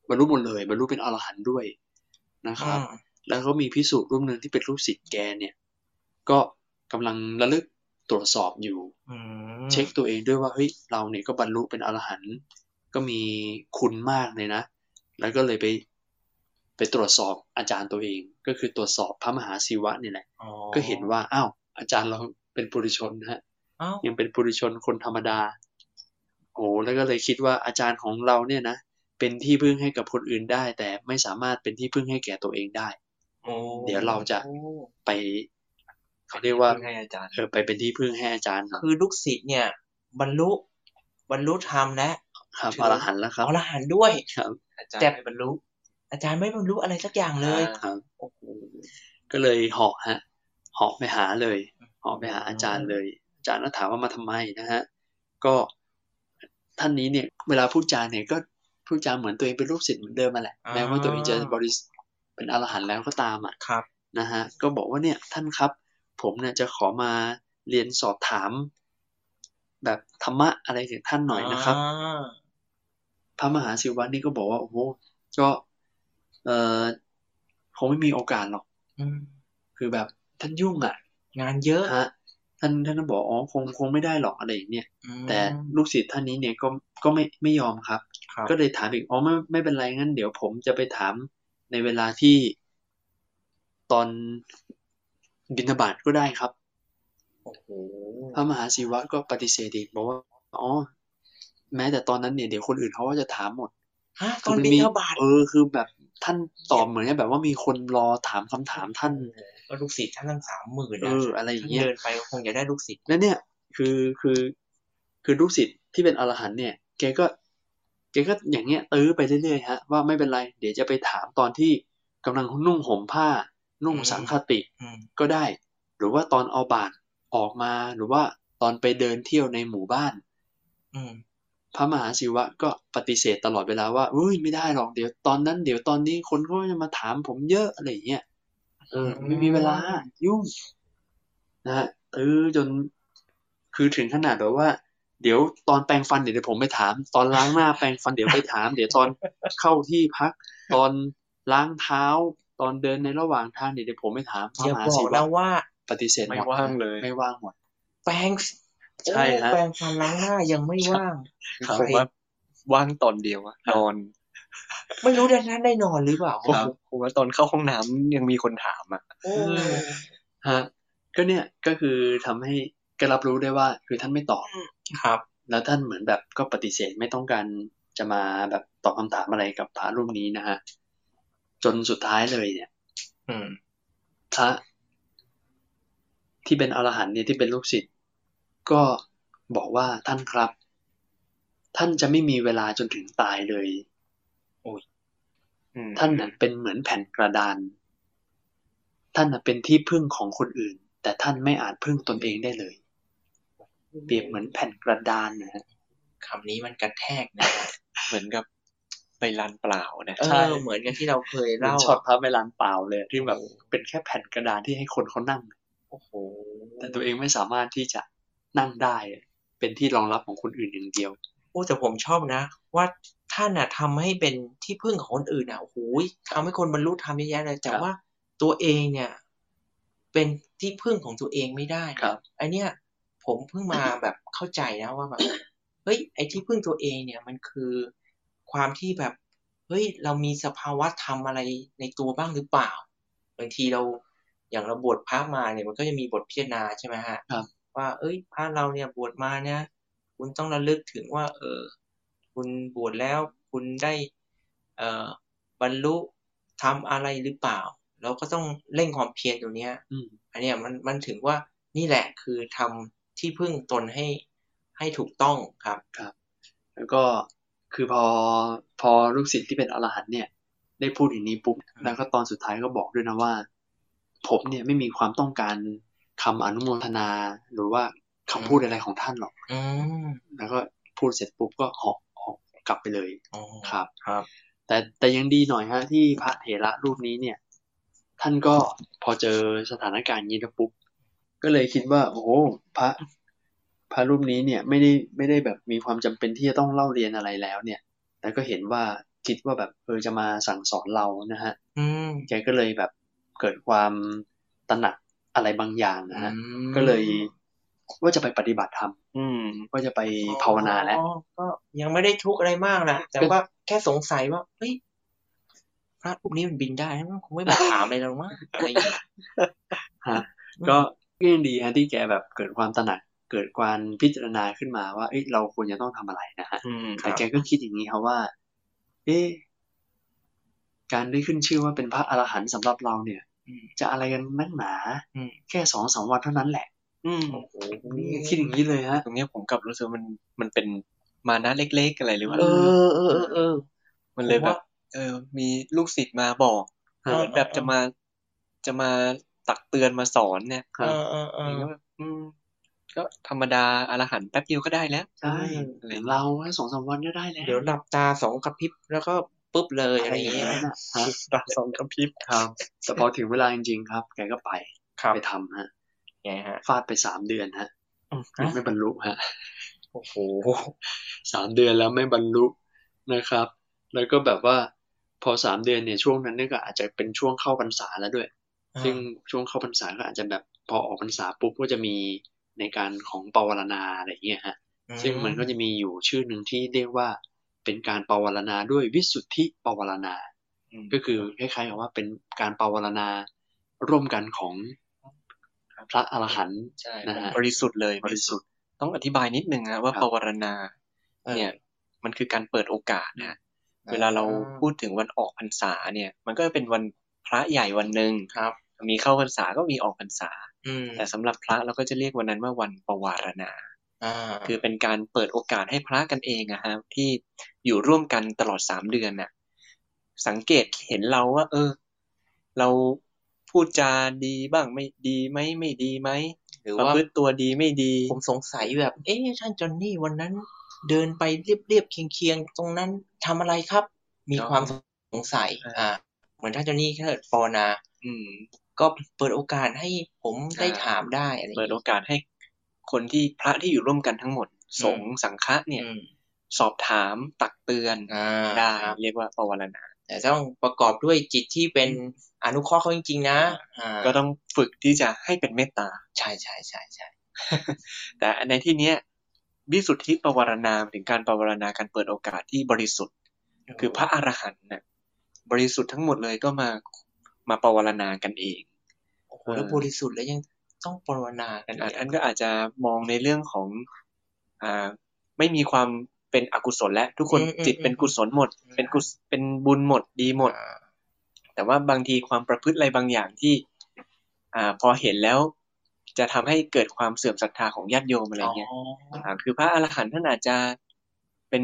บรรลุหมดเลย บรรลุเป็นอรหันต์ด้วยนะครับอืมแล้วก็มีพิสูจน์รูปหนึ่งที่เป็นลูกศิษย์แกเนี่ย ก็กำลังระลึกตรวจสอบอยู่อืมเช็คตัวเองด้วยว่าเฮ้ยเราเนี่ยก็บรรลุเป็นอรหันต์ ก็มีคุณมากเลยนะ แล้วก็เลยไปไปตรวจสอบอาจารย์ตัวเอง ก็คือตรวจสอบพระมหาศิวะเนี่ยแหละอ๋อก็เห็นว่าอ้าวอาจารย์เราเป็นปุถุชนนะฮะเอ้ายังเป็นปุถุชนคนธรรมดาโอ้แล้วก็เลยคิดว่าอาจารย์ของเราเนี่ยนะเป็นที่พึ่งให้กับคนอื่นได้ แต่ไม่สามารถเป็นที่พึ่งให้แก่ตัวเองได้โอ้เดี๋ยวเราจะไปเขาเรียกว่าให้อาจารย์เออไปเป็นที่พึ่งให้อาจารย์หน่อยคือลูกศิษย์เนี่ย บรรลุบรรลุธรรมและ ครับถืออรหันต์แล้วครับอรหันต์ด้วยครับอาจารย์แต่ไม่บรรลุ อาจารย์ไม่บรรลุอะไรสักอย่างเลยครับโอ้โหก็เลยเหาะฮะเหาะไปหาเลยเหาะไปหาอาจารย์เลย อาจารย์ก็ถามว่ามาทำไมนะฮะก็ท่านนี้เนี่ย เวลาพูดจาเนี่ยก็พูดจาเหมือนตัวเองเป็นลูกศิษย์เหมือนเดิมมาแหละแม้ว่าตัวเองจะบริสุทธิ์เป็นอรหันต์แล้วก็ตามอะครับนะฮะก็บอกว่าเนี่ยท่านครับ ผมเนี่ยจะขอมาเรียนสอบถาม แบบธรรมะอะไรจากท่านหน่อยนะครับา พระมหาศิวะนี่ก็บอกว่าโอ้โหก็ เอ่อคงไม่มีโอกาสหรอกอืมคือแบบท่านยุ่งอะ งานเยอะฮะท่านท่านก็บอกอ๋อคงคงไม่ได้หรอกอะไรอย่างเนี้ยอืมแต่ลูกศิษย์ท่านนี้เนี่ยก็ก็ไม่ไม่ยอมครับครับ ก็เลยถามอีกอ๋อไม่ไม่เป็นไรงั้น เดี๋ยวผมจะไปถามในเวลาที่ตอนบิณฑบาตก็ได้ครับโอ้โหพระมหาศิวะก็ปฏิเสธอีกบอกว่า อ๋อ แม้แต่ตอนนั้นเนี่ยเดี๋ยวคนอื่นเขาก็จะถามหมดฮะตคือนมับินมีทบาทเออคือแบบท่านตอบเหมือนกับแบบว่ามีคนรอถามคำถามท่านก็ลูกศิษย์ท่านตั้งสามหมื่นเอออะไรอย่างเงี้ยเดินไปก็คงจะได้ลูกศิษย์แล้วเนี่ย คือคือ คือลูกศิษย์ที่เป็นอรหันต์เนี่ยแกก็แกก็อย่างเงี้ยตื้อไปเรื่อยๆฮะว่าไม่เป็นไร เดี๋ยวจะไปถามตอนที่กำลังนุ่งห่มผ้า นุ่งสังคติอืมก็ได้ หรือว่าตอนเอาบาตรออกมาหรือว่าตอนไปเดินเที่ยวในหมู่บ้านอืม พระมหาศิวะก็ปฏิเสธตลอดเวลาว่าอุ้ยไม่ได้หรอกเดี๋ยวตอนนั้นเดี๋ยวตอนนี้คนก็จะมาถามผมเยอะอะไรอย่างเงี้ยเออ ไม่มีเวลายุ่งนะฮะเออจนคือถึงขนาดแบบว่า เดี๋ยวตอนแปรงฟันเดี๋ยวผมไปถาม ตอนล้างหน้าแปรงฟันเดี๋ยวไปถาม เดี๋ยวตอนเข้าที่พัก ตอนล้างเท้า ตอนเดินในระหว่างทางเดี๋ยวผมไปถามพระอย่ามหาบอศิกวะนะว่า ปฏิเสธหไม่มดว่างเลย ไม่ว่างหมดแปรง ใช่ฮะโอ้แปรงฟันล้างหน้ายังไม่ว่างครับผมว่าว่างตอนเดียวอะนอน ไม่รู้ดันนั้นได้นอนหรือเปล่าครับผมว่าตอนเข้าห้องน้ำยังมีคนถามอะโอ้ฮะ ก็เนี่ยก็คือทำให้ก็รับรู้ได้ว่า คือท่านไม่ตอบครับ แล้วท่านเหมือนแบบก็ปฏิเสธไม่ต้องการจะมาแบบตอบคำถามอะไรกับพระรูปนี้นะฮะจนสุดท้ายเลยเนี่ย อืมพระที่เป็นอรหันต์เนี่ยที่เป็นลูกศิษย์ ก็บอกว่าท่านครับ ท่านจะไม่มีเวลาจนถึงตายเลยอืมท่านน่ะเป็นเหมือนแผ่นกระดาน ท่านน่ะเป็นที่พึ่งของคนอื่น แต่ท่านไม่อาจพึ่งตนเองได้เลย เปรียบเหมือนแผ่นกระดานนะฮะคำนี้มันกระแทกนะเหมือนกับไปลานเปล่านะเอใช่อเหมือนกับที่เราเคยเหมือนเล่าช็อตพระเมลานเปล่าเลยที่แบบเป็นแค่แผ่นกระดานที่ให้คนเขานั่ง โอ้โห แต่ตัวเองไม่สามารถที่จะ นั่งได้เป็นที่รองรับของคนอื่นอย่างเดียวโอ้แต่ผมชอบนะ ว่าท่านน่ะทำให้เป็นที่พึ่งของคนอื่นน่ะโอ้โหทำให้คนบรรลุธรรมเยอะแยะเลยแต่ครับว่าตัวเองเนี่ย เป็นที่พึ่งของตัวเองไม่ได้นะครับไอเนี้ยผมเพิ่งมาแบบเข้าใจนะว่าแบบเฮ้ยไอที่พึ่งตัวเองเนี่ยมันคือความที่แบบเฮ้ยเรามีสภาวะธรรมอะไรในตัวบ้างหรือเปล่าบางทีเราอย่างเราบวชพระมาเนี่ยมันก็จะมีบทพิจารณาใช่ไหมฮะครับ ว่า เอ้ยพระเราเนี่ยบวชมาเนี่ย คุณต้องระลึกถึงว่า เออ คุณบวชแล้ว คุณได้เอ่อบรรลุทำอะไรหรือเปล่า เราก็ต้องเร่งความเพียรตรงเนี้ยอืมอันเนี้ยมันมันถึงว่านี่แหละคือทำที่พึ่งตนให้ให้ถูกต้องครับแล้วก็คือพอพอลูกศิษย์ที่เป็นอรหันต์เนี่ย ได้พูดอย่างนี้ปุ๊บแล้วก็ตอนสุดท้ายก็บอกด้วยนะว่า ผมเนี่ยไม่มีความต้องการ คำอนุโมทนาหรือว่าคำพูดอะไรของท่านหรอกอืมแล้วก็พูดเสร็จปุ๊บก็หอกออกกลับไปเลยอ๋อครับ ครับ แต่แต่ยังดีหน่อยฮะที่พระเถระรูปนี้เนี่ย ท่านก็พอเจอสถานการณ์นี้แล้วปุ๊บก็เลยคิดว่า โอ้โหพระพระรูปนี้เนี่ยไม่ได้ไม่ได้แบบมีความจำเป็นที่จะต้องเล่าเรียนอะไรแล้ว เนี่ย แต่ก็เห็นว่าคิดว่าแบบเออจะมาสั่งสอนเรานะฮะอืมแกก็เลยแบบเกิดความตระหนัก อะไรบางอย่างนะฮะก็เลยว่าจะไปปฏิบัติธรรมอืมว่าจะไปภาวนาแล้วอ๋อก็ยังไม่ได้ทุกข์อะไรมากนะแต่ว่าแค่สงสัยว่าเฮ้ยพระรูปนี้มันบินได้มันคงไม่มาถามอะไรเรามั้งอะไรอย่างเงี้ยฮะก็ก็ยังดีฮะที่แกแบบเกิดความตระหนักเกิดความพิจารณาขึ้นมาว่าเอ้ยเราควรจะต้องทำอะไรนะฮะอืมแต่แกก็คิดอย่างนี้ครับว่า เอ๊ะการได้ขึ้นชื่อว่าเป็นพระอรหันต์สำหรับเราเนี่ยอืม จะอะไรกันนักหนาอืมแค่สองสามวันเท่านั้นแหละ อืมโอ้โหคิดอย่างนี้เลยฮะตรงเนี้ยผมกลับรู้สึกว่ามันมันเป็นมานะเล็ก ๆ อะไรหรือว่าเออเออเออเออมันเลยผมแบว่าบเออ มีลูกศิษย์มาบอกเออเหมือนแบบจะมาจะมาตักเตือนมาสอนเนี่ยครับเออเออเอเอออก็แบบอืมก็ธรรมดาอรหันต์แป๊บเดียวก็ได้แล้ว ใช่เหมือนเราแค่สองสามวันก็ได้แล้ว เดี๋ยวหลับตาสองกระพริบแล้วก็ ปุ๊บเลยอะไรอย่างเงี้ยนั้นน่ะฮะตาสองกระพริบครับแต่พอถึงเวลาจริงๆครับ แกก็ไปครับไปทำฮะไงฮะฟาดไปสามเดือนฮะฮะไม่บรรลุฮะโอ้โหสามเดือนแล้วไม่บรรลุนะครับ แล้วก็แบบว่าพอสามเดือนเนี่ยช่วงนั้นเนี่ยก็อาจจะเป็นช่วงเข้าพรรษาแล้วด้วย ซึ่งช่วงเข้าพรรษาก็อาจจะแบบพอออกพรรษาปุ๊บก็จะมีในการของปวารณาอะไรอย่างเงี้ยฮะ ซึ่งมันก็จะมีอยู่ชื่อหนึ่งที่เรียกว่า เป็นการปวารณาด้วยวิสุทธิปวารณาอืมก็คือคล้ายๆกับว่าเป็นการปวารณาร่วมกันของพระอรหันต์ใช่นะฮะบริสุทธิ์เลยบริสุทธิ์ต้องอธิบายนิดนึงนะว่าครับปวารณา เนี่ยมันคือการเปิดโอกาสนะเวลาเราพูดถึงวันออกพรรษาเนี่ย มันก็เป็นวันพระใหญ่วันหนึ่งครับ มีเข้าพรรษาก็มีออกพรรษาอืมแต่สำหรับพระเราก็จะเรียกวันนั้นว่าวันปวารณาอ่า คือเป็นการเปิดโอกาสให้พระกันเองอะฮะที่อยู่ร่วมกันตลอดสามเดือนน่ะ สังเกตเห็นเราว่า เออ เราพูดจาดีบ้างไม่ดีไหมไม่ดีไหมหรือประว่าพฤติตัวดีไม่ดี ผมสงสัยแบบ เอ๊ะท่านจอนนี่วันนั้น เดินไปเรียบๆเคียงๆตรงนั้นทำอะไรครับ มีอ๋อความสงสัยอ่าอ่า เหมือนท่านจอนนี่แค่ปอนา อืม ก็เปิดโอกาสให้ผมได้อ่าถามได้อะไรอย่างเปิดงี้โอกาสให้ คนที่พระที่อยู่ร่วมกันทั้งหมด สงฆ์สังฆะเนี่ยอืมสอบถามตักเตือนอ่าได้ครับเรียกว่าปวารณาแต่ต้องประกอบด้วยจิตที่เป็นอนุเคราะห์เขาจริงๆนะอ่าก็ต้องฝึกที่จะให้เป็นเมตตา ใช่ใช่ใช่ใช่แต่ในที่เนี้ยวิสุทธิปวารณาหมายถึงการปวารณาการเปิดโอกาสที่บริสุทธิ์ คือพระอรหันต์น่ะบริสุทธิ์ทั้งหมดเลยก็มามาปวารณากันเองโอ้โหแล้วบริสุทธิ์แล้วยัง ต้องปรารณากันอะอีกท่านก็อาจจะมองในเรื่องของอ่าไม่มีความเป็นอกุศลและทุกคนจิตเป็นกุศลหมด เป็นกุศเป็นบุญหมดดีหมดอ่าแต่ว่าบางทีความประพฤติอะไรบางอย่างที่ อ่า พอเห็นแล้วจะทำให้เกิดความเสื่อมศรัทธาของญาติโยมอะไรเงี้ยอ๋ออ่าคือพระอรหันต์ท่านอาจจะเป็น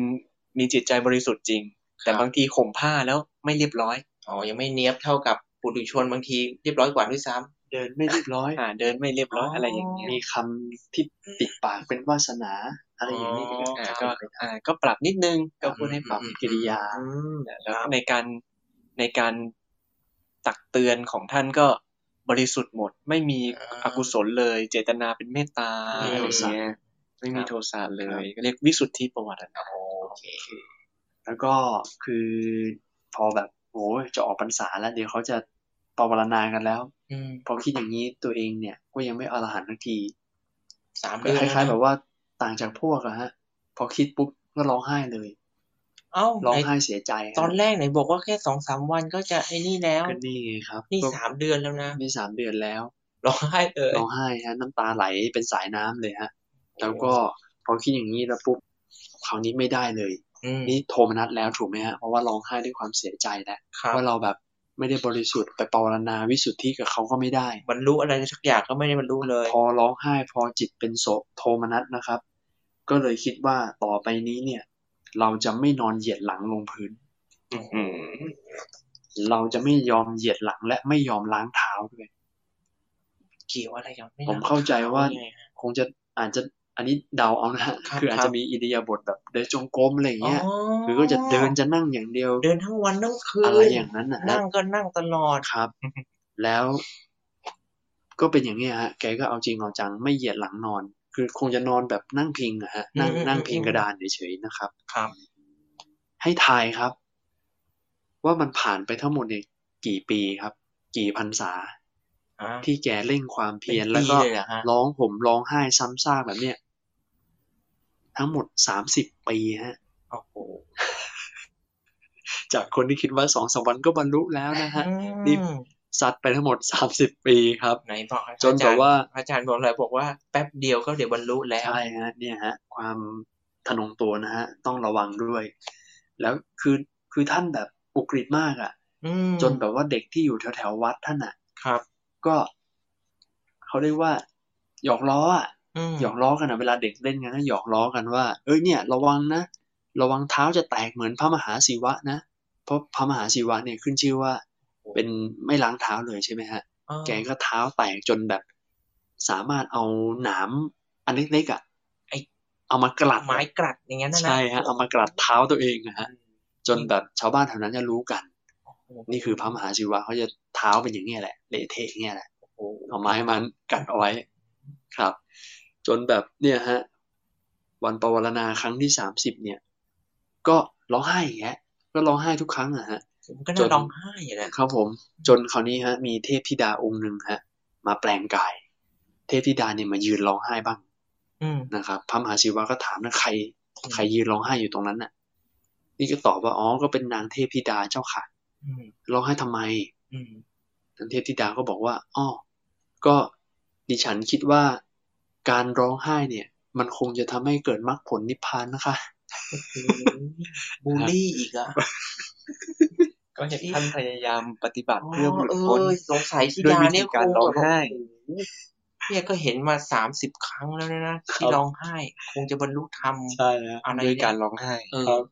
มีจิตใจบริสุทธิ์จริง แต่ครับบางทีข่มผ้าแล้วไม่เรียบร้อย อ๋อ ยังไม่เนียบเท่ากับปุถุชนบางทีเรียบร้อยกว่าด้วยซ้ำเเดินไม่เรียบร้อย อ่า เดินไม่เรียบร้อยอะไรอย่างเงี้ยมีคำที่ติดปากเป็นวาสนา อะไรอย่างนี้อ๋ออ่าก็ก็อ่าก็ปรับนิดนึงก็พูดให้ปรับกิริยาอืมแล้วในการในการตักเตือนของท่านก็บริสุทธิ์หมด ไม่มีอ่าอกุศลเลย เจตนาเป็นเมตตาไม่อะไรมีโทสะเงี้ยไม่มีครับโทสะเลยก็เรียกวิสุทธิประวัตินะโอเค แล้วก็คือพอแบบโอ้ยจะออกพรรษาแล้ว เดี๋ยวเขาจะปวารณากันแล้ว อืมพอคิดอย่างนี้ตัวเองเนี่ยก็ยังไม่อรหันต์ทันทีสามคืเดืออนคล้ายๆ แบบว่าต่างจากพวกอะฮะ พอคิดปุ๊บก็ร้องไห้เลย เอ้าร้องไหนไห้เสียใจฮะตอนแรกไหนบอกว่าแค่สองสามวันก็จะไอ้นี่แล้วก็นี่ไงครับ นี่ก็สามเดือนแล้วนะนี่สามเดือนแล้วร้องไห้เลยร้องไห้ฮะ น้ำตาไหลเป็นสายน้ำเลยฮะ แล้วก็พอคิดอย่างนี้แล้วปุ๊บคราวนี้ไม่ได้เลยอืมนี่โทมนัสแล้วถูกไหมฮะเพราะว่าร้องไห้ด้วยความเสียใจแล้วครับว่าเราแบบ ไม่ได้บริสุทธิ์ไปปรารณาวิสุทธิกับเขาก็ไม่ได้ บรรลุอะไรสักอย่างก็ไม่ได้บรรลุเลย พอร้องไห้พอจิตเป็นโศกโทมนัสนะครับ ก็เลยคิดว่าต่อไปนี้เนี่ย เราจะไม่นอนเหยียดหลังลงพื้นอืมเราจะไม่ยอมเหยียดหลังและไม่ยอมล้างเท้าด้วยเกี่ยวอะไรกับไม่ผมเข้าใจว่ายังไงฮะคงจะอาจจะ อันนี้เดาเอานะฮะครับคืออาจครัจะบมีอิริยาบถแบบเดินจงกรมอะไรอย่างเงี้ยอ๋อคือก็จะเดินจะนั่งอย่างเดียว เดินทั้งวันทั้งคืนอะไรอย่างนั้นนะฮะนั่งก็นั่งตลอดครับ แล้ว ก็เป็นอย่างเงี้ยฮะ แกก็เอาจริงเอาจังไม่เหยียดหลังนอน คือคงจะนอนแบบนั่งพิงอะฮะ นั่งอืมนั่งพิงอืมกระดานเฉยๆนะครับ ครับ ให้ทายครับ ว่ามันผ่านไปทั้งหมดเนี่ยกี่ปีครับ กี่พรรษาอ่าที่แกเร่งความเพียรเป็นปีแล้วก็เลยเหรอฮะร้องผมร้องไห้ซ้ำซากแบบเนี้ย ทั้งหมดสามสิบปีฮะโอ้โหจากคนที่คิดว่าสองสามวันก็บรรลุแล้วนะฮะอืมนี่ซัดไปทั้งหมดสามสิบปีครับไหนบอกจนแบบว่าอาจารย์บอกอะไรบอกว่าแป๊บเดียวก็เดี๋ยวบรรลุแล้วใช่ฮะเนี่ยฮะ ความทะนงตัวนะฮะ ต้องระวังด้วย แล้วคือคือท่านแบบอุกฤษมากอะ่ะอืมจนแบบว่าเด็กที่อยู่แถวแถวๆวัดท่านอะ ครับ ก็เขาเรียกว่า หยอกล้ออะอืม หยอกล้อกันอะเวลาเด็กเล่นกันก็หยอกล้อกันว่า เอ้ยเนี่ย ระวังนะ ระวังเท้าจะแตกเหมือนพระมหาศิวะนะ เพราะพระมหาศิวะเนี่ยขึ้นชื่อว่า เป็นไม่ล้างเท้าเลยใช่ไหมฮะอ่าแกก็เท้าแตกจนแบบ สามารถเอาหนามอันเล็กๆอะไอ้เอามากลัดไม้กลัดอย่างนั้นนะนะใช่ฮะเอามากลัดเท้าตัวเองนะฮะจนแบบชาวบ้านแถวนั้นจะรู้กันโอ้โหนี่คือพระมหาศิวะเขาจะเท้าเป็นอย่างเงี้ยแหละเละเทะอย่างเงี้ยแหละโอ้โหเอาไม้มันกัดเอาไว้ครับ จนแบบเนี่ยฮะวันปวารณาครั้งที่สามสิบเนี่ย ก็ร้องไห้อย่างเงี้ยก็ร้องไห้ทุกครั้งอะฮะผมก็จน่านร้องไห้อะนะครับผม จนคราวนี้ฮะ มีเทพธิดาองค์หนึ่งฮะ มาแปลงกาย เทพธิดาเนี่ยมายืนร้องไห้บ้างอืมนะครับพระมหาศิวะก็ถามนะใคร ใครยืนร้องไห้อยู่ตรงนั้นน่ะ นี่ก็ตอบว่าอ๋อก็เป็นนางเทพธิดาเจ้าค่ะอืมร้องไห้ทำไมอืมนางเทพธิดาก็บอกว่าอ๋อก็ดิฉันคิดว่า การร้องไห้เนี่ย มันคงจะทำให้เกิดมรรคผลนิพพานนะคะบูลลี่อีกอะก็เห็นท่านพยายามปฏิบัติเพื่อหลุดเอพ้นอสงสัยที่ด้วยดาวิเนี่ธียการคงร้องไห้แบบโอ้โหเนี่ยก็เห็นมาสามสิบครั้งแล้วนะที่ร้องไห้ คงจะบรรลุธรรมใช่ฮะอะไรด้วยเนี่ยการร้องไห้เออครับ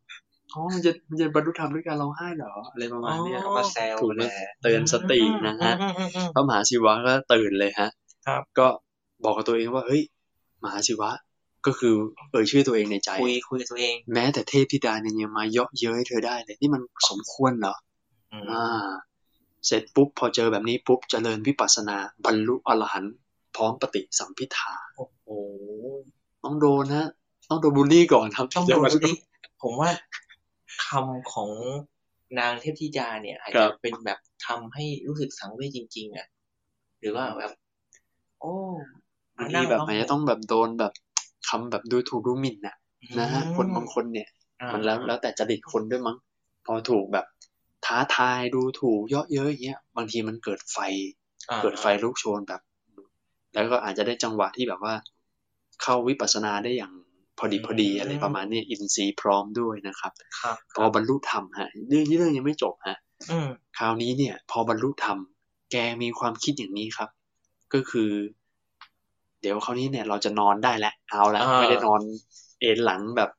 อ๋อมันจะมันจะบรรลุธรรมด้วยการร้องไห้เหรออะไรประมาณเนี้ยอ๋อมาแซวถูกไหมแหละเตือนสตินะฮะอืมอืมอืมพระมหาศิวะก็ตื่นเลยฮะ ครับ ก็ บอกกับตัวเองว่าเฮ้ยมหาศิวะ ก็คือเอ่ยชื่อตัวเองในใจ คุยคุยกับตัวเอง แม้แต่เทพธิดาเนี่ยยังมาเยาะเย้ยเธอได้เลยนี่มันสมควรเหรออืมอ่า เสร็จปุ๊บพอเจอแบบนี้ปุ๊บเจริญวิปัสสนาบรรลุอรหันต์พร้อมปฏิสัมพิทาโอ้โหต้องโดนฮะต้องโดนบูลลี่ก่อนครับต้องถึดูจะบรรลุดิผมว่าคำของนางเทพธิดาเนี่ยอาจครัจะบเป็นแบบทำให้รู้สึกสังเวชจริง ๆ อะ หรือว่าแบบ โอ้ บางทีแบบอาจจะต้องแบบโดนแบบคำแบบดูถูกดูหมิ่นน่ะนะฮะคนบางคนเนี่ยอ่ามันแล้วแล้วแต่จริตคนด้วยมั้ง พอถูกแบบท้าทายดูถูกเยาะเย้ยอย่างเงี้ยบางทีมันเกิดไฟอ่าเกิดไฟลุกโชนแบบ แล้วก็อาจจะได้จังหวะที่แบบว่า เข้าวิปัสสนาได้อย่างพอดีพอดีอะไรประมาณเนี้ยอินทรีย์พร้อมด้วยนะครับครับพอบรรลุธรรมฮะเรื่องเรื่องยังไม่จบฮะอืมคราวนี้เนี่ย พอบรรลุธรรมแกมีความคิดอย่างนี้ครับ ก็คือ เดี๋ยวคราวนี้เนี่ยเราจะนอนได้แล้วเอาละอ่าไม่ได้นอนเอนหลังแบบ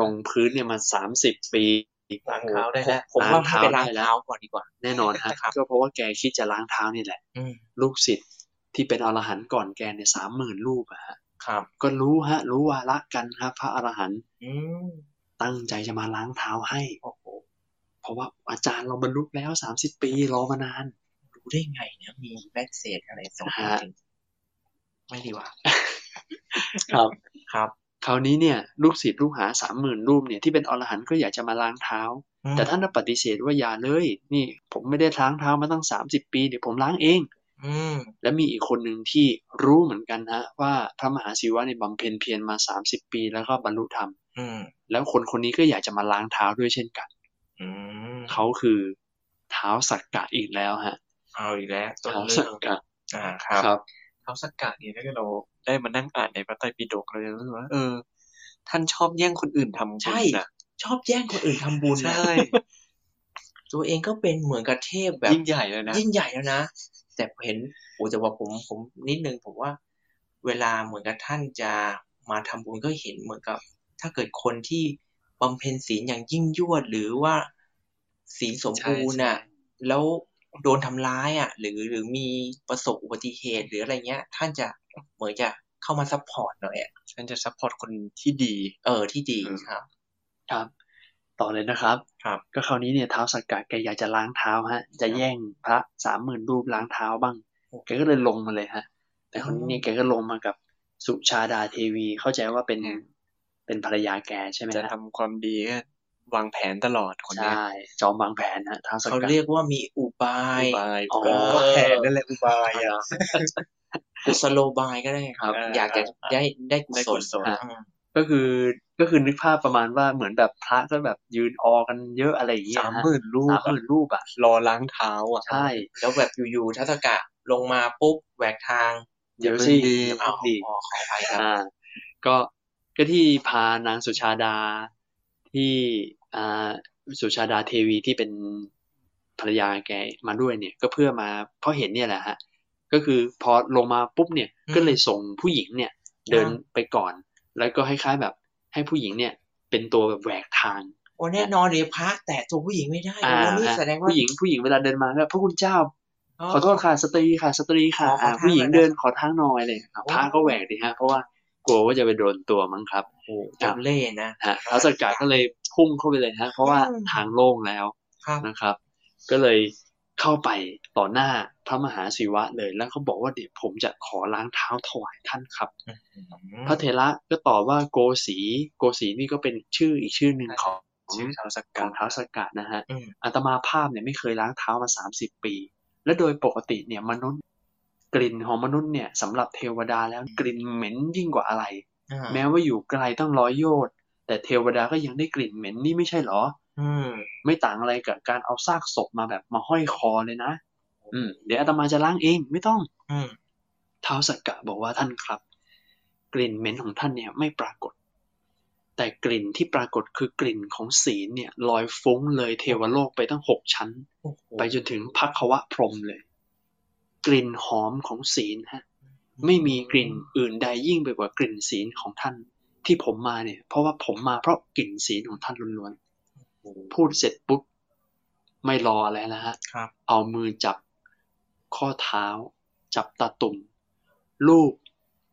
ลงพื้นเนี่ยมาสามสิบปีล้างเท้าได้แล้วผมล้างว่าให้เท้าไปล้างได้แล้วเท้าก่อนดีกว่า แน่นอนฮะครับก็เพราะว่าแกคิดจะล้างเท้านี่แหละอืมลูกศิษย์ที่เป็นอรหันต์ก่อนแกเนี่ยสามหมื่นรูปอะฮะครับ ก็รู้ฮะ รู้วาระกันครับพระอรหันต์อืมตั้งใจจะมาล้างเท้าให้โอ้โหเพราะว่าอาจารย์เราบรรลุแล้วสามสิบปีรอมานาน รู้ได้ไงเนี่ยมี message อะไรส่งฮะถึง ไม่ดีว่ะครับครับคราวนี้เนี่ยลูกศิษย์ลูกหาสามหมื่นรูปเนี่ยที่เป็นอรหันต์ก็อยากจะมาล้างเท้าอืมแต่ท่านก็ปฏิเสธว่าอย่าเลย นี่ผมไม่ได้ล้างเท้ามาตั้งสามสิบปีเดี๋ยวผมล้างเองอืมและมีอีกคนหนึ่งที่รู้เหมือนกันฮะว่าพระมหาศิวะเนี่ยบำเพ็ญเพียรมาสามสิบปีแล้วก็บรรลุธรรมอืมแล้วคนคนนี้ก็อยากจะมาล้างเท้าด้วยเช่นกันอืมเขาคือเท้าสักกะอีกแล้วฮะ เอาอีกแล้วต้นเท้าเรื่สัอกงกะอ่าครับครับเท้าสกกะเนี่ยถ้าเกิดเราได้มานั่งอ่านในพระไตรปิฎกเราจะรู้สึกว่าเออ ท่านชอบแย่งคนอื่นทำบุญใช่นะชอบแย่งคนอื่นทำบุญนะใช่ตัวเองก็เป็นเหมือนกับเทพแบบยิ่งใหญ่เลยนะยิ่งใหญ่แล้วนะแต่เห็นโอ้แต่ว่าผมผมนิดนึงผมว่า เวลาเหมือนกับท่านจะมาทำบุญก็เห็นเหมือนกับ ถ้าเกิดคนที่บำเพ็ญศีลอย่างยิ่งยวดหรือว่าศีลสมบูรณ์น่ะใช่ใช่แล้ว โดนทำร้ายอะ หรือหรือมีประสบอุบัติเหตุหรืออะไรเงี้ย ท่านจะเหมือนจะเข้ามา support หน่อยอะฉันจะ support คนที่ดี เออที่ดีอืมครับ ครับต่อเลยนะครับ ครับ ก็คราวนี้เนี่ยท้าวสักกะแกอยากจะล้างเท้าฮะ จะแย่งพระสามหมื่นรูปล้างเท้าบ้างแกก็เลยลงมาเลยฮะ แต่คนนี้เนี่ยแกก็ลงมากับสุชาดาเทวีเข้าใจว่าเป็นอืมเป็นภรรยาแกใช่ไหมจะฮะทำความดีก็ วางแผนตลอดคนเนี้ยใช่จอมวางแผนฮะเท้าสักเขากะเรียกว่ามีอุบายอุบายอ๋อก็แผนนั่นแหละอุบายอะกุศโลบายก็ได้ครับเอออยากจะได้ได้กุได้ศกุลศลอืมก็คือก็คือนึกภาพประมาณว่าเหมือนแบบพระก็แบบยืนออกันเยอะอะไรอย่างเงี้ยสามฮะหมื่นรูสาปมหมื่นรูปอะรอล้างเท้าอะใช่แล้วแบบอยู่ๆทัศกะลงมาปุ๊บแหวกทาง เดี๋ยวอย่าสิเพิ่งดีเดี๋ยวเอาดีขอขออภัยครับอ่าก็ก็ที่พานางสุชาดา ที่อ่าสุชาดาเทวีที่เป็นภรรยาแกมาด้วยเนี่ย ก็เพื่อมาเพราะเห็นเนี่ยแหละฮะก็คือพอลงมาปุ๊บเนี่ยอืมก็เลยส่งผู้หญิงเนี่ยเดินอ่าไปก่อน แล้วก็คล้ายๆแบบให้ผู้หญิงเนี่ยเป็นตัวแบบแหวกทางโอ้แน่นอนเดี๋ยวพระแต่ตัวผู้หญิงไม่ได้อ่าโอ้นี่ฮะแสดงว่าผู้หญิงผู้หญิงเวลาเดินมาก็พระคุณเจ้าอ๋อขอโทษค่ะสตรีค่ะ สตรีค่ะขอขออ่าทางผู้หญิงหน่อยนะเดินขอทางหน่อยเลยครับโอ้พระก็แหวกดิฮะเพราะว่า กลัวว่าจะไปโดนตัวมั้งครับโอ้เจ้าเล่ห์นะฮะท้าวสักกะก็เลยพุ่งเข้าไปเลยฮะ เพราะว่าอืมทางโล่งแล้วครับนะครับ ก็เลยเข้าไปต่อหน้าพระมหาศิวะเลย แล้วเขาบอกว่าเดี๋ยวผมจะขอล้างเท้าถวายท่านครับ พระเถระก็ตอบว่าโกสีโกสีนี่ก็เป็นชื่ออีกชื่อหนึ่งของชื่อเท้าสกขกะองท้าวสักกะนะฮะอืมอาตมาภาพเนี่ยไม่เคยล้างเท้ามาสามสิบปี และโดยปกติเนี่ยมนุษย์ กลิ่นของมนุษย์เนี่ยสำหรับเทวดาแล้วกลิ่นเหม็นยิ่งกว่าอะไรอ่าแม้ว่าอยู่ไกลตั้งร้อยโยชน์แต่เทวดาก็ยังได้กลิ่นเหม็นนี่ไม่ใช่เหรอ อืม ไม่ต่างอะไรกับการเอาซากศพมาแบบมาห้อยคอเลยนะ อืม เดี๋ยวอาตมาจะล้างเองไม่ต้อง อืมท้าวสักกะบอกว่าท่านครับ กลิ่นเหม็นของท่านเนี่ยไม่ปรากฏ แต่กลิ่นที่ปรากฏคือกลิ่นของศีลเนี่ยลอยฟุ้งเลยเทวโลกไปตั้งหกชั้นโอ้โหไปจนถึงพักควะพรหมเลย กลิ่นหอมของศีลฮะไม่มีกลิ่นอื่นใดยิ่งไปกว่ากลิ่นศีลของท่าน ที่ผมมาเนี่ย เพราะว่าผมมาเพราะกลิ่นศีลของท่านล้วนๆพูดเสร็จปุ๊บไม่รออะไรแล้วฮะครับเอามือจับข้อเท้า จับตาตุ่มลูบ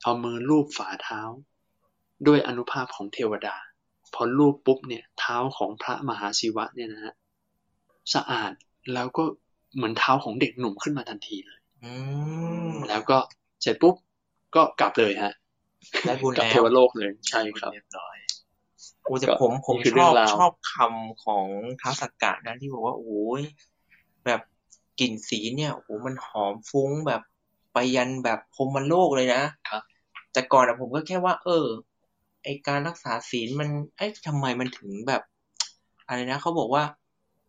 เอามือลูบฝ่าเท้า ด้วยอนุภาพของเทวดา พอลูบปุ๊บเนี่ยเท้าของพระมหาศิวะเนี่ยนะฮะสะอาดแล้วก็เหมือนเท้าของเด็กหนุ่มขึ้นมาทันทีเลย อืมแล้วก็เสร็จปุ๊บก็กลับเลยฮะได้บุญกลับแล้เทววโลกเลยใช่ครับเรียบร้อยโอ้แต่ก็ผมผมนี่คือชเรื่ออบงราวชอบคำของท้าวสักกะนะที่บอกว่าโอ้ยแบบกลิ่นสีเนี่ยโอ้โหมันหอมฟุ้งแบบไปยันแบบพรหมโลกเลยนะครับแต่ก่อนอะผมก็แค่ว่า เออ ไอการรักษาศีลมันเอ้ยทำไมมันถึงแบบอะไรนะเขาบอกว่า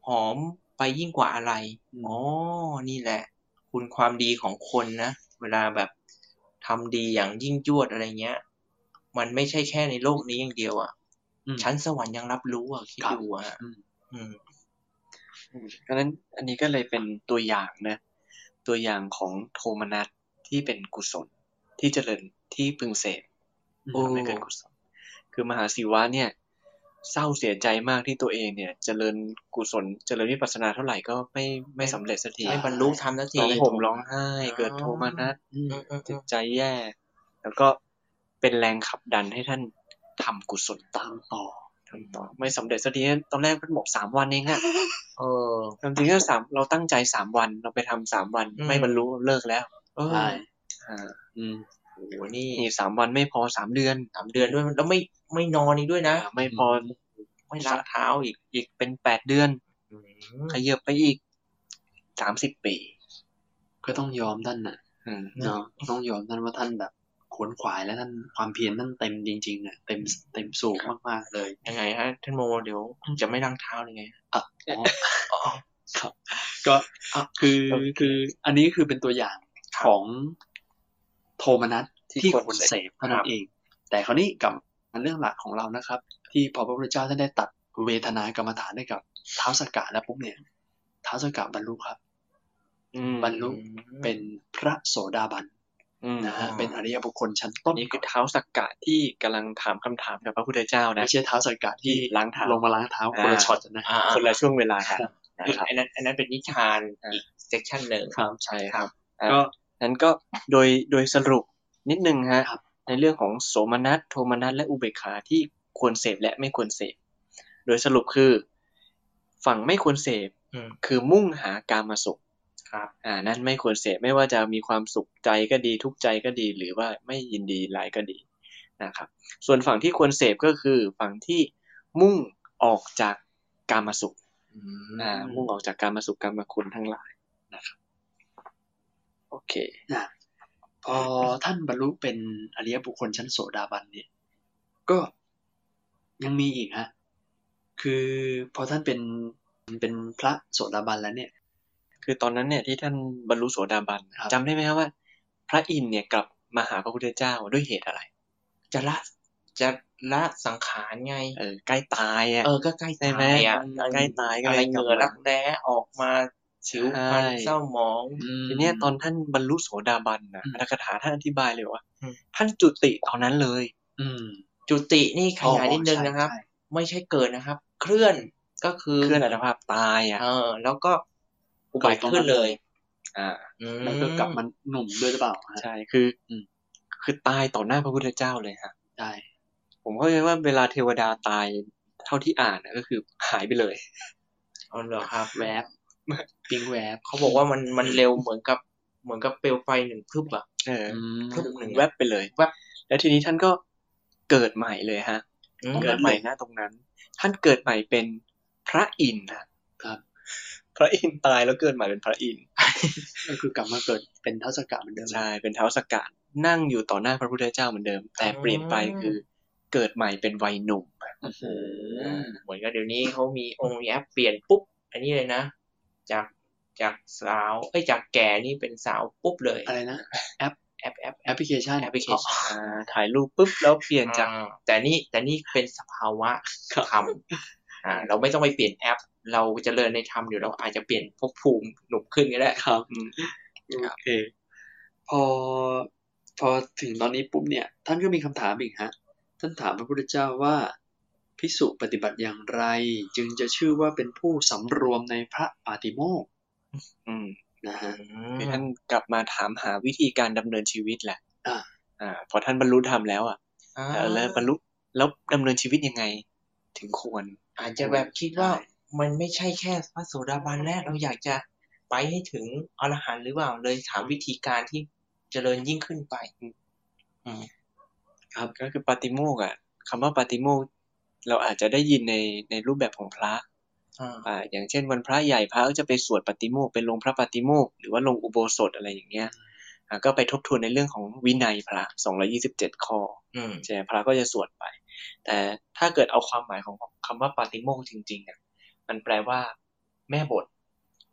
หอมไปยิ่งกว่าอะไรอืมอ๋อนี่แหละ คุณความดีของคนนะ เวลาแบบทำดีอย่างยิ่งยวดอะไรเงี้ย มันไม่ใช่แค่ในโลกนี้อย่างเดียวอะอืมชั้นสวรรค์ยังรับรู้อะคิดครับดูอะอืมอืมอืมเพราะฉะนั้นอันนี้ก็เลยเป็นตัวอย่างนะ ตัวอย่างของโทมนัสที่เป็นกุศลที่เจริญที่พึงเสพโอ้ทำให้เกิดกุศลคือมหาศิวะเนี่ย เศร้าเสียใจมากที่ตัวเองเนี่ยเจริญกุศลเจริญวิปัสสนาเท่าไหร่ก็ไม่ไม่สำเร็จสักทีไม่บรรลุธรรมสักทีร้องห่มร้องไห้ เกิดโทมนัสอืมอืมอืมจิตใจแย่ แล้วก็เป็นแรงขับดันให้ท่านทำกุศลตามต่อทำต่อ ไม่สำเร็จสักทีตอนแรกท่านบอกสามวันเองอะเออจริงๆก็สามเราตั้งใจสามวันเราไปทำสามวันอืมไม่บรรลุเลิกแล้วเออใช่อ่าอืม โอ้โหนี่นี่สามวันไม่พอสามเดือนสามเดือนด้วยแล้วไม่ไม่นอนอีกด้วยนะอ่าไม่พอไม่ล้างเท้าอีกอีกเป็นแปดเดือนอืมขยับไปอีกสามสิบปี ก็ต้องยอมท่านน่ะอืมเนาะต้องยอมท่านว่าท่านแบบขวนขวายและท่านความเพียรท่านเต็มจริงๆอะเต็มเต็มสูงมากๆเลยยังไงฮะท่านโมเดี๋ยวจะไม่ล้างเท้าเลยไงอะอ๋อครับ ก็คือคืออันนี้คือเป็นตัวอย่างของ โทมนัสที่ควรเสพเท่านั้นเอง แต่คราวนี้กลับมาเรื่องหลักของเรานะครับ ที่พอพระพุทธเจ้าท่านได้ตรัสเวทนากรรมฐานให้กับท้าวสักกะแล้วปุ๊บเนี่ยท้าวสักกะบรรลุครับอืมบรรลุเป็นพระโสดาบันอืมนะฮะเป็นอริยบุคคลชั้นต้นนี่คือท้าวสักกะที่กำลังถามคำถามกับพระพุทธเจ้านะไม่ใช่ท้าวสักกะที่ล้างเท้าลงมาล้างเท้าคนละอ่าช็อตนะอ่าคนละช่วงเวลากันนะคือครับอันนั้นอันนั้นเป็นนิทานอ่าอีก section หนึ่งครับใช่ครับอะก็ นั้นก็โดยโดยสรุปนิดนึงฮะครับในเรื่องของโสมนัสโทมนัสและอุเบกขาที่ควรเสพและไม่ควรเสพ โดยสรุปคือ ฝั่งไม่ควรเสพอืมคือมุ่งหากามสุขครับอ่านั่นไม่ควรเสพไม่ว่าจะมีความสุขใจก็ดีทุกข์ใจก็ดี หรือว่าไม่ยินดีร้ายก็ดีนะครับ ส่วนฝั่งที่ควรเสพก็คือฝั่งที่มุ่งออกจากกามสุขอือ่ามุ่งออกจากกามสุขกามคุณทั้งหลายนะครับโอ เคนะพอท่านบรรลุเป็นอริยบุคคลชั้นโสดาบันเนี่ย ก็ยังมีอีกฮะ คือพอท่านเป็นเป็นพระโสดาบันแล้วเนี่ย คือตอนนั้นเนี่ยที่ท่านบรรลุโสดาบันครับจำได้ไหมครับว่า พระอินทร์เนี่ยกลับมาหาพระพุทธเจ้าด้วยเหตุอะไร จะละจะละสังขารไง เออใกล้ตายอะ เออก็ใกล้ใช่ไหมตายอะใกล้ตายก็อะเลไรยกลับเหงื่อมารักแร้ออกมา สิวพรรณใช่เศร้าหมอง ทีเนี้ยตอนท่านบรรลุโสดาบันนะอืมอัตถกถาท่านอธิบายเลยว่าอืมท่านจุติตอนนั้นเลย อืมจุตินี่ขยายนิดนึงอ๋อใช่นะครับใช่ไม่ใช่เกิดนะครับ เคลื่อนก็คือเคลื่อนอัตภาพตายอะเออ แล้วก็อุบัติขึ้นเลย อ่าอืมแล้วก็กลับมันหนุ่มด้วยหรือเปล่าฮะใช่คืออมคือตายต่อหน้าพระพุทธเจ้าเลยฮะได้ผมเข้าใจว่าเวลาเทวดาตายเท่าที่อ่านนะก็คือหายไปเลยอ๋อเหรอครับ แวบ ปิงแวบเขาบอกว่ามันมันเร็วเหมือนกับเหมือนกับเปลวไฟหนึ่งพรึบอะเอออืมพรึบหนึ่งแวบไปเลยแวบแล้วทีนี้ท่านก็เกิดใหม่เลยฮะอืมเกิดใหม่นะตรงนั้น ท่านเกิดใหม่เป็นพระอินทร์ฮะครับ พระอินทร์ตายแล้วเกิดใหม่เป็นพระอินทร์ก็คือกลับมาเกิดเป็นท้าวสักกะเหมือนเดิมใช่เป็นท้าวสักกะนั่งอยู่ต่อหน้าพระพุทธเจ้าเหมือนเดิม แต่เปลี่ยนไปคือเกิดใหม่เป็นวัยหนุ่มโอ้โหเหมือนกับเดี๋ยวนี้เขามีองค์มีแอปเปลี่ยนปุ๊บอันนี้เลยนะ จากจากสาวเอ้ยจากแก่นี่เป็นสาวปุ๊บเลยอะไรนะแอปแอปแอปพลิเคชันแอปพลิเคชันอ่าถ่ายรูปปุ๊บแล้วเปลี่ยนจากอ่าแต่นี่แต่นี่เป็นสภาวะธรรมอ่าเราไม่ต้องไปเปลี่ยนแอป เราเจริญในธรรมเดี๋ยวเราอาจจะเปลี่ยนภพภูมิหนุ่มขึ้นก็ได้ครับอืมโอเคพอพอถึงตอนนี้ปุ๊บเนี่ย ท่านก็มีคำถามอีกฮะ ท่านถามพระพุทธเจ้าว่า พิสุปฏิบัติอย่างไร จึงจะชื่อว่าเป็นผู้สำรวมในพระปาติโมกข์อืมนะฮะคือท่านกลับมาถามหาวิธีการดำเนินชีวิตแหละอ่าอ่าพอท่านบรรลุธรรมแล้วอะอ่าเออแล้วบรรลุแล้วดำเนินชีวิตยังไง ถึงควร อาจจะแบบคิดว่าได้มันไม่ใช่แค่พระโสดาบันแล้วเราอยากจะไปให้ถึงอรหันต์หรือเปล่าเลยถามวิธีการที่เจริญยิ่งขึ้นไปครับก็คือปาติโมกข์อะคำว่าปาติโมกข์ เราอาจจะได้ยินในในรูปแบบของพระอ่าอ่าอย่างเช่น วันพระใหญ่พระก็จะไปสวดปาติโมกข์เป็นลงพระปาติโมกข์หรือว่าลงอุโบสถอะไรอย่างเงี้ยอ่าก็ไปทบทวนในเรื่องของวินัยพระสองร้อยี่สิบเจ็ดข้ออืมใช่ไหมพระก็จะสวดไป แต่ถ้าเกิดเอาความหมายของคำว่าปาติโมกข์จริงๆเนี่ยมันแปลว่า แม่บท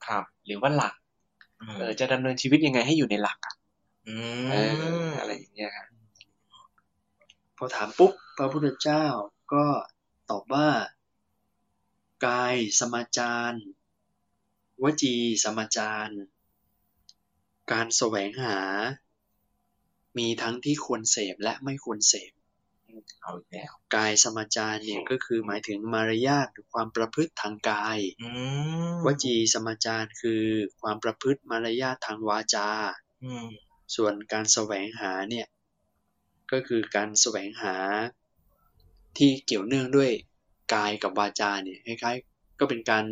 ครับ หรือว่าหลักอืมเออจะดำเนินชีวิตยังไงให้อยู่ในหลักอะอืเออมอะไรอย่างเงี้ยครับพอถามปุ๊บพระพุทธเจ้าก็ ตอบว่า กายสมาจารวจีสมาจารการแสวงหา มีทั้งที่ควรเสพและไม่ควรเสพเอาอีกแล้วกายสมาจารเนี่ยก็คือหมายถึงมารยาทหรือความประพฤติทางกายอืมวจีสมาจารคือความประพฤติมารยาททางวาจาอืมส่วนการแสวงหาเนี่ยก็คือการแสวงหา ที่เกี่ยวเนื่องด้วยกายกับวาจาเนี่ยคล้ายๆ ก็เป็นการ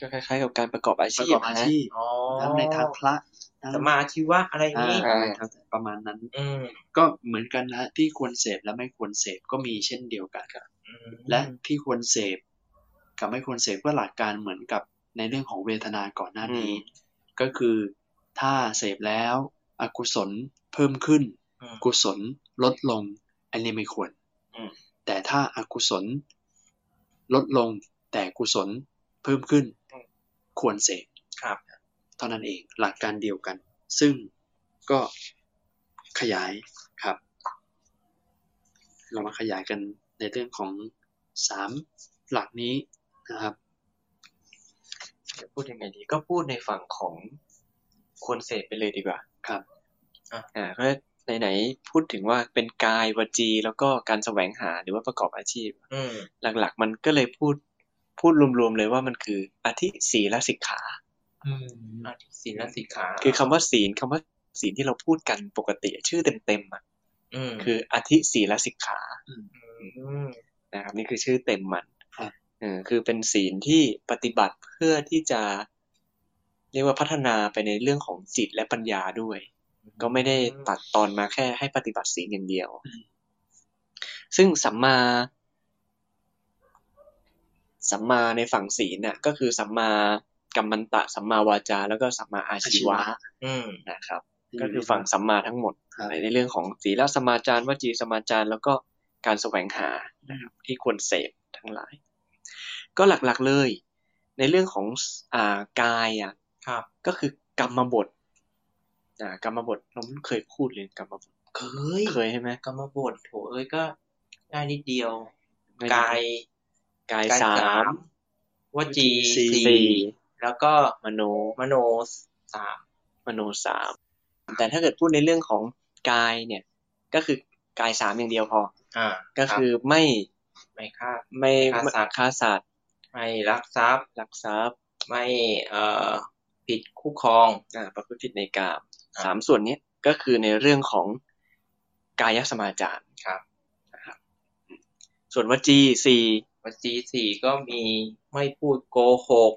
ก็คล้ายๆ กับการประกอบอาปชีระพกอบอาชีพอ๋อทั้งในทางพระทั้งสมาชีวะอะไรอย่างนี้อ่าทั้งประมาณนั้น อืมก็เหมือนกันนะที่ควรเสพและไม่ควรเสพก็มีเช่นเดียวกันครับอืมและที่ควรเสพกับไม่ควรเสพก็หลักการเหมือนกับในเรื่องของเวทนาก่อนหน้านี้ ก็คือถ้าเสพแล้วอกุศลเพิ่มขึ้นอืมกุศลลดลงอันนี้ไม่ควรอืม แต่ถ้าอากุศล ลดลงแต่กุศลเพิ่มขึ้น ควรเสพครับ เท่านั้นเองหลักการเดียวกัน ซึ่งก็ขยายครับ เรามาขยายกันในเรื่องของสามหลักนี้นะครับจะพูดยังไงดีก็พูดในฝั่งของควรเสพไปเลยดีกว่า ครับอ่าเพราะ ไหนๆพูดถึงว่าเป็นกายวจี แล้วก็การแสวงหาหรือว่าประกอบอาชีพอืมหลักๆ มันก็เลยพูดพูดรวมๆเลยว่ามันคืออธิศีลสิกขาอืมอธิศีลสิกขา คือคำว่าศีลคำว่าศีลที่เราพูดกันปกติชื่อเต็มๆอะอืมคืออธิศีลสิกขามนะครับ นี่คือชื่อเต็มมันครับเออคือเป็นศีลที่ปฏิบัติเพื่อที่จะ เรียกว่าพัฒนาไปในเรื่องของจิตและปัญญาด้วย ก็ไม่ได้ตัดตอนมาแค่ให้ปฏิบัติศีลอย่างเดียว ซึ่งสัมมาสัมมาในฝั่งศีลน่ะ ก็คือสัมมากัมมันตะ สัมมาวาจา แล้วก็สัมมาอาชีวะอืมนะครับ ก็คือฝั่งสัมมาทั้งหมดครับในเรื่องของศีลสมาจารวจีสมาจารแล้วก็การแสวงหานะครับที่ควรเสพทั้งหลาย ก็หลักๆเลย ในเรื่องของอ่ากายอะครับก็คือกรรมบท อ่ากรรมบทเราไม่เคยพูดเลยกรรมบทเคยเคยใช่ไหมกรรมบทโถเอ้ยก็ง่ายนิดเดียวไม่กายกายกายสาสามมวจีสี่สี่แล้วก็มโนมโนสามมโนสามแต่ถ้าเกิดพูดในเรื่องของกายเนี่ย ก็คือกายสามอย่างเดียวพอ อ่า ก็คือไม่ไม่ฆ่าไม่ฆ่าสัตว์ฆ่าสัตว์ไม่ลักทรัพย์ลักทรัพย์ ไม่เอ่อผิดคู่ครองอ่าประพฤติผิดในกามครับ สามส่วนเนี้ยก็คือในเรื่องของกายสมาจารครับ ส่วนวจีสี่วจีสี่ก็มีไม่พูดโกหก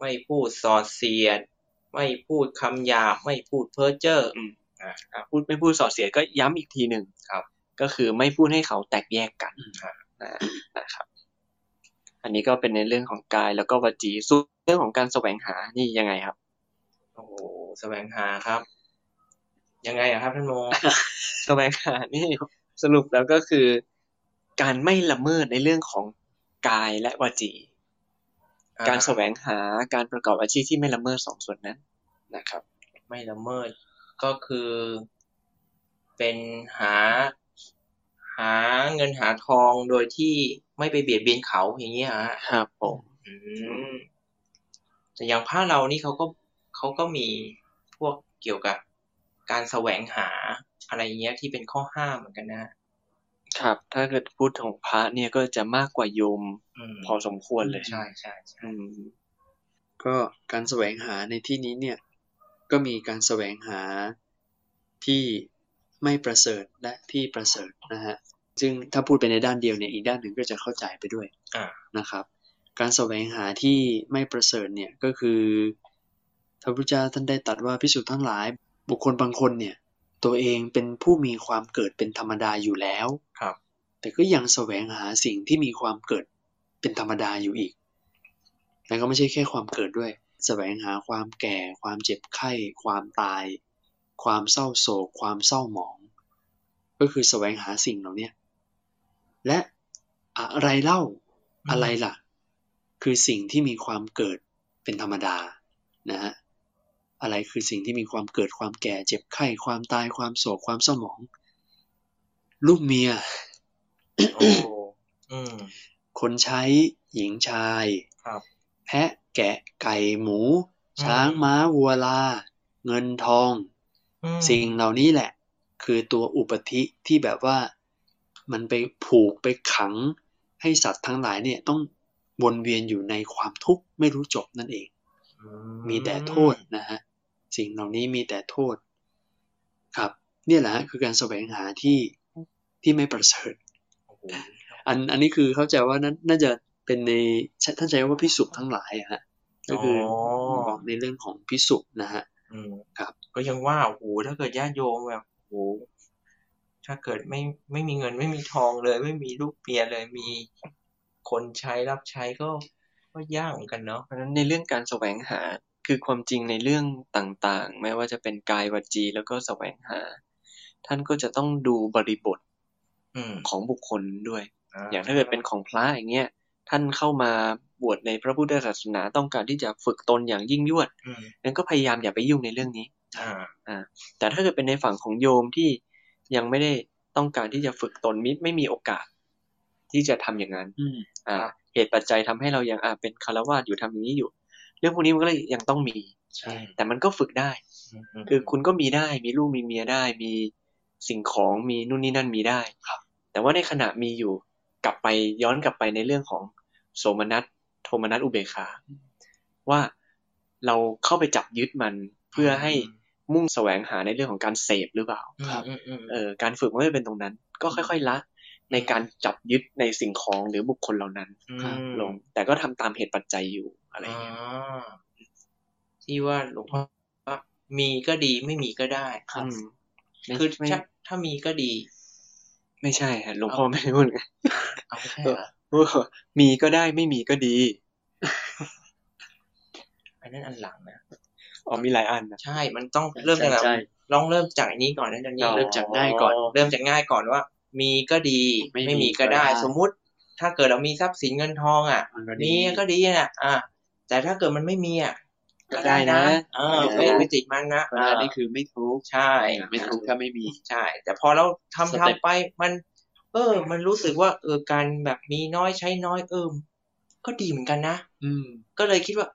ไม่พูดสอดเสียด ไม่พูดคำหยาบไม่พูดเพ้อเจ้อออ่าครับพูดไม่พูดส่อเสียดก็ย้ำอีกทีหนึ่งครับ ก็คือไม่พูดให้เขาแตกแยกกันครับนะนะครับ อันนี้ก็เป็นในเรื่องของกายแล้วก็วจีส่วนเรื่องของการแสวงหานี่ยังไงครับ โอ้โหแสวงหาครับ ยังไงอะครับท่านโมแสวงหานี่สรุปแล้วก็คือ การไม่ละเมิดในเรื่องของกายและวจี การแสวงหาการประกอบอาชีพที่ไม่ละเมิดสองส่วนนั้นนะครับ ไม่ละเมิดก็คือ เป็นหาหาเงินหาทองโดยที่ไม่ไปเบียดเบียนเขาอย่างเงี้ยฮะครับผมอืมแต่อย่างพระเรานี่เขาก็เขาก็มีพวกเกี่ยวกับ การแสวงหาอะไรเงี้ยที่เป็นข้อห้ามเหมือนกันนะฮะครับ ถ้าเกิดพูดถึงพระเนี่ยก็จะมากกว่าโยมอืมพอสมควรเลย ใช่ใช่ใช่อืมก็การแสวงหาในที่นี้เนี่ย ก็มีการแสวงหาที่ไม่ประเสริฐและที่ประเสริฐนะฮะซึ่งถ้าพูดไปในด้านเดียวเนี่ยอีกด้านหนึ่งก็จะเข้าใจไปด้วยอ่านะครับ การแสวงหาที่ไม่ประเสริฐเนี่ยก็คือพระพุทธเจ้าท่านได้ตรัดว่าพิสุทธ์ทั้งหลาย บุคคลบางคนเนี่ย ตัวเองเป็นผู้มีความเกิดเป็นธรรมดาอยู่แล้วครับ แต่ก็ยังแสวงหาสิ่งที่มีความเกิดเป็นธรรมดาอยู่อีกแล้วก็ไม่ใช่แค่ความเกิดด้วย แสวงหาความแก่ ความเจ็บไข้ ความตาย ความเศร้าโศก ความเศร้าหมอง ก็คือแสวงหาสิ่งเหล่าเนี้ยและอะไรเล่าอะไรล่ะ คือสิ่งที่มีความเกิดเป็นธรรมดานะฮะ อะไรคือสิ่งที่มีความเกิดความแก่ เจ็บไข้ความตายความโศกความเศร้าหมอง ลูกเมียโอ้อืมคนใช้หญิงชายครับแพะแกะไก่หมูอืมช้างม้าวัวลา เงินทองอืมสิ่งเหล่านี้แหละ คือตัวอุปธิที่แบบว่ามันไปผูกไปขังให้สัตว์ทั้งหลายเนี่ยต้องวนเวียนอยู่ในความทุกข์ไม่รู้จบนั่นเอง มีแต่โทษนะฮะ สิ่งเหล่านี้มีแต่โทษครับเนี่ยแหละฮะคือการแสวงหาที่ที่ไม่ประเสริฐโอ้โหอันอันนี้คือเข้าใจว่านั้นน่าจะเป็นในท่านใช้ว่าพิสุทั้งหลายอะฮะก็คืออบอกในเรื่องของพิสุนะฮะอืมครับ ก็ยังว่าโอ้โหถ้าเกิดญาติโยมแบบโอ้โหถ้าเกิดไม่ไม่มีเงินไม่มีทองเลย ไม่มีลูกเปียเลยมีคนใช้รับใช้ก็ก็ยากเหมือนกันเนาะเพราะฉะนั้นในเรื่องการแสวงหา คือความจริงในเรื่องต่างๆ ไม่ว่าจะเป็นกายวจีแล้วก็แสวงหา ท่านก็จะต้องดูบริบทอืมของบุคคลด้วย อย่างถ้าเกิดเป็นของพระอย่างเงี้ย ท่านเข้ามาบวชในพระพุทธศาสนาต้องการที่จะฝึกตนอย่างยิ่งยวดอืมนั้นก็พยายามอย่าไปยุ่งในเรื่องนี้อ่าแต่ถ้าเกิดเป็นในฝั่งของโยมที่ยังไม่ได้ต้องการที่จะฝึกตนมิไม่มีโอกาส ที่จะทำอย่างนั้นอืมอ่า เหตุปัจจัยทำให้เรายังอ่าเป็นคารวาสอยู่ทำอย่างนี้อยู่ เรื่องพวกนี้มันก็เลยยังต้องมีใช่แต่มันก็ฝึกได้ คือคุณก็มีได้ มีลูกมีเมียได้ มีสิ่งของมีนู่นนี่นั่นมีได้ครับ แต่ว่าในขณะมีอยู่กลับไปย้อนกลับไปในเรื่องของโสมนัสโทมนัสอุเบกขา ว่าเราเข้าไปจับยึดมันเพื่อให้มุ่งแสวงหาในเรื่องของการเสพหรือเปล่า ครับอืมอืมเออการฝึกมันไม่เป็นตรงนั้น ก็ค่อยๆละ ในการจับยึดในสิ่งของหรือบุคคลเหล่านั้นอืมลง แต่ก็ทำตามเหตุปัจจัยอยู่อะไรอย่างเงี้ยอ่าที่ว่าหลวงพ่อว่ามีก็ดีไม่มีก็ได้ครับอืมไม่คือไม่ถ้าถ้ามีก็ดี ไม่ใช่ฮะหลวงพ่อไม่ได้พูดไงเอาไม่ใช่เหรอว่ามีก็ได้ไม่มีก็ดี อันนั้นอันหลังนะอ๋อมีหลายอันนะใช่ มันต้องเริ่มจากใช่ลองเริ่มจากอันนี้ก่อนนะอันนี้เริ่มจากง่ายก่อน เริ่มจากง่ายก่อนว่า มีก็ดีไม่มีไม่มีก็ได้ก็ได้ สมมุติ ถ้าเกิดเรามีทรัพย์สินเงินทองอะมันก็มีดีก็ดีน่ะอะแต่ถ้าเกิดมันไม่มีอะก็ได้นะเออไม่ไม่ติดมันนะก็ได้นี่คือไม่ทุกข์ใช่ ไม่ทุกข์ถ้าไม่มีใช่ แต่พอเราทำสเต็ปทำไปมัน เออ มันรู้สึกว่า เออการแบบมีน้อยใช้น้อยเออก็ดีเหมือนกันนะอืม ก็เลยคิดว่า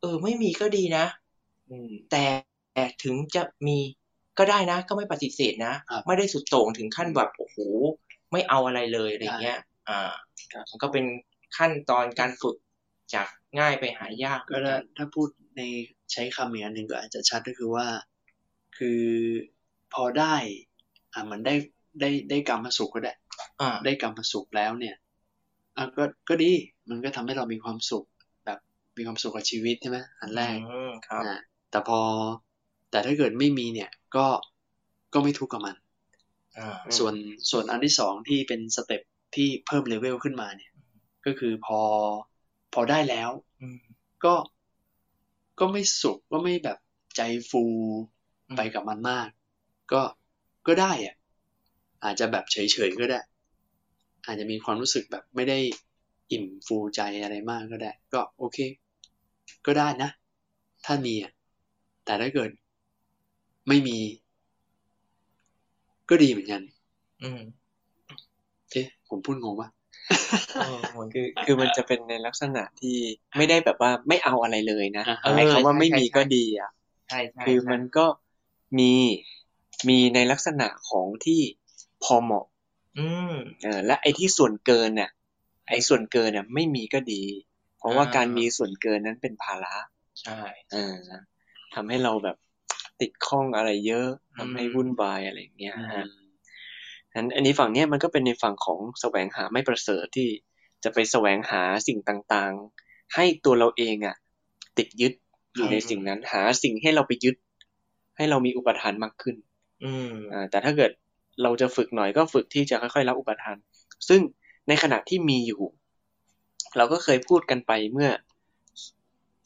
เออ ไม่มีก็ดีนะอืมแต่ถึงจะมี ก็ได้นะ ก็ไม่ปฏิเสธนะครับไม่ได้สุดโต่งถึงขั้นแบบโอ้โหไม่เอาอะไรเลยอะไรเงี้ย อ่ามันก็เป็นขั้นตอนการฝึกจากง่ายไปหายาก ก็ถ้าถ้าพูดในใช้คำอย่างหนึ่งก็อาจจะชัดก็คือว่า คือพอได้ อ่ามันได้ได้ได้กรรมสุขก็ได้อ่าได้กรรมสุขแล้วเนี่ยอะก็ก็ดีมันก็ทำให้เรามีความสุข แบบมีความสุขกับชีวิตใช่ไหมอันแรกอืมครับอ่าแต่พอ แต่ถ้าเกิดไม่มีเนี่ยก็ก็ไม่ทุกข์กับมันอ่าส่วนส่วนอันที่สองที่เป็นสเต็ปที่เพิ่มเลเวลขึ้นมาเนี่ย ก็คือพอพอได้แล้วอืมก็ก็ไม่สุขก็ไม่แบบใจฟูอืมไปกับมันมาก ก็ก็ได้อะอาจจะแบบเฉยๆก็ได้ อาจจะมีความรู้สึกแบบไม่ได้อิ่มฟูใจอะไรมากก็ได้ ก็โอเค ก็ได้นะ ถ้ามีอะแต่ถ้าเกิด ไม่มี ก็ดีเหมือนกัน อืมเอ๊ะผมพูดงงปะเออเหมือนคือคือมันจะเป็นในลักษณะที่ไม่ได้แบบว่าไม่เอาอะไรเลยนะอ่าฮะไอ้คำว่าใช่ไม่ใช่มีใช่ก็ดีอะใช่ใช่คือมันก็มีมีในลักษณะของที่พอเหมาะ อืมเออและไอ้ที่ส่วนเกินเนี่ยไอ้ส่วนเกินเนี่ยไม่มีก็ดี เพราะว่าอ่าการมีส่วนเกินนั้นเป็นภาระ ใช่เออทำให้เราแบบ ติดข้องอะไรเยอะอืมทำให้วุ่นวายอะไรอย่างเงี้ยอืฮะมนั้นอันนี้ฝั่งเนี้ยมันก็เป็นในฝั่งของแสวงหาไม่ประเสริฐที่จะไปแสวงหาสิ่งต่างๆ ให้ตัวเราเองอะ ติดยึดอยู่ในสิ่งนั้น หาสิ่งให้เราไปยึด ให้เรามีอุปทานมากขึ้น อืมอ่าแต่ถ้าเกิดเราจะฝึกหน่อยก็ฝึกที่จะค่อยๆรับอุปทาน ซึ่งในขณะที่มีอยู่ เราก็เคยพูดกันไปเมื่อ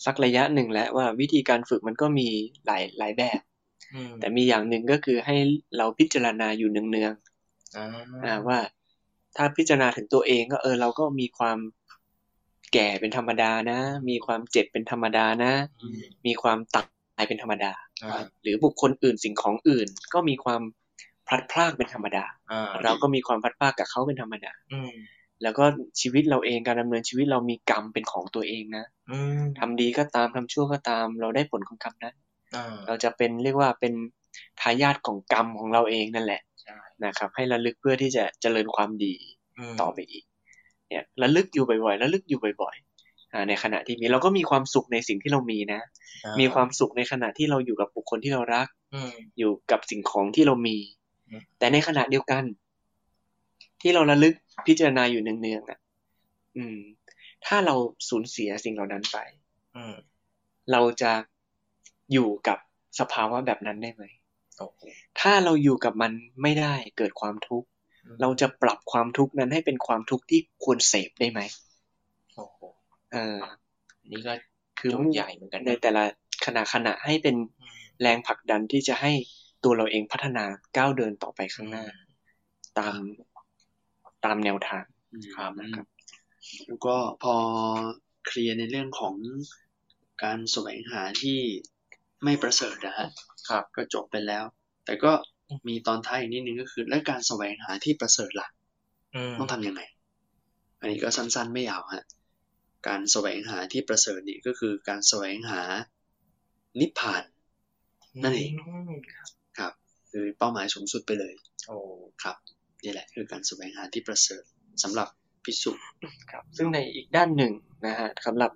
สักระยะหนึ่งแล้วว่าวิธีการฝึกมันก็มีหลายหลายแบบอืม แต่มีอย่างหนึ่งก็คือให้เราพิจารณาอยู่เนืองอ่าๆอ่าว่าถ้าพิจารณาถึงตัวเองก็เออ เราก็มีความแก่เป็นธรรมดานะ มีความเจ็บเป็นธรรมดานะอืมมีความตายเป็นธรรมดาอ่าหรือบุคคลอื่นสิ่งของอื่น ก็มีความพลัดพรากเป็นธรรมดาอ่าเราก็มีความพลัดพรากกับเขาเป็นธรรมดาอืมแล้วก็ชีวิตเราเองการดำเนินชีวิตเรามีกรรมเป็นของตัวเองนะอืมทำดีก็ตามทำชั่วก็ตาม เราได้ผลของกรรมนั้นอ่า เราจะเป็นเรียกว่าเป็นทายาทของกรรมของเราเองนั่นแหละใใช่นะครับ ให้ระลึกเพื่อที่จะเจริญความดีมต่อไปอีก เนี่ยระลึกอยู่บ่อยๆระลึกอยู่บ่อยๆอ่าในขณะที่มีเราก็มีความสุขในสิ่งที่เรามีนะอ่มีความสุขในขณะที่เราอยู่กับบุคคลที่เรารักอืมอยู่กับสิ่งของที่เรามีอืมแต่ในขณะเดียวกัน ที่เราระลึกพิจารณาอยู่เนืองๆอะ อืม ถ้าเราสูญเสียสิ่งเหล่านั้นไปอืมเราจะ อยู่กับสภาวะแบบนั้นได้ไหมโอ้โหถ้าเราอยู่กับมันไม่ได้เกิดความทุกข์ เราจะปรับความทุกข์นั้นให้เป็นความทุกข์ที่ควรเสพได้ไหมโอ้โหเออนี่ก็คือโจทย์ใหญ่เหมือนกัน ในนะแต่ละขณะขณะให้เป็นอืมแรงผลักดันที่จะให้ตัวเราเองพัฒนาก้าวเดินต่อไปข้างหน้า ตามตามแนวทางครับนะครับแล้วก็พอเคลียร์ในเรื่องของการแสวงหาที่ ไม่ประเสริฐนะฮะครับ ก็จบไปแล้ว แต่ก็มีตอนท้ายอีกนิดนึงก็คือ และการแสวงหาที่ประเสริฐล่ะอืมต้องทำยังไง อันนี้ก็สั้นๆไม่ยาวฮะ การแสวงหาที่ประเสริฐนี่ก็คือการแสวงหานิพพาน นั่นเองมครับ คือเป้าหมายสูงสุดไปเลย โอ้ครับนี่แหละ คือการแสวงหาที่ประเสริฐสำหรับพิสุครับ ซึ่งในอีกด้านหนึ่งนะฮะสำหรับ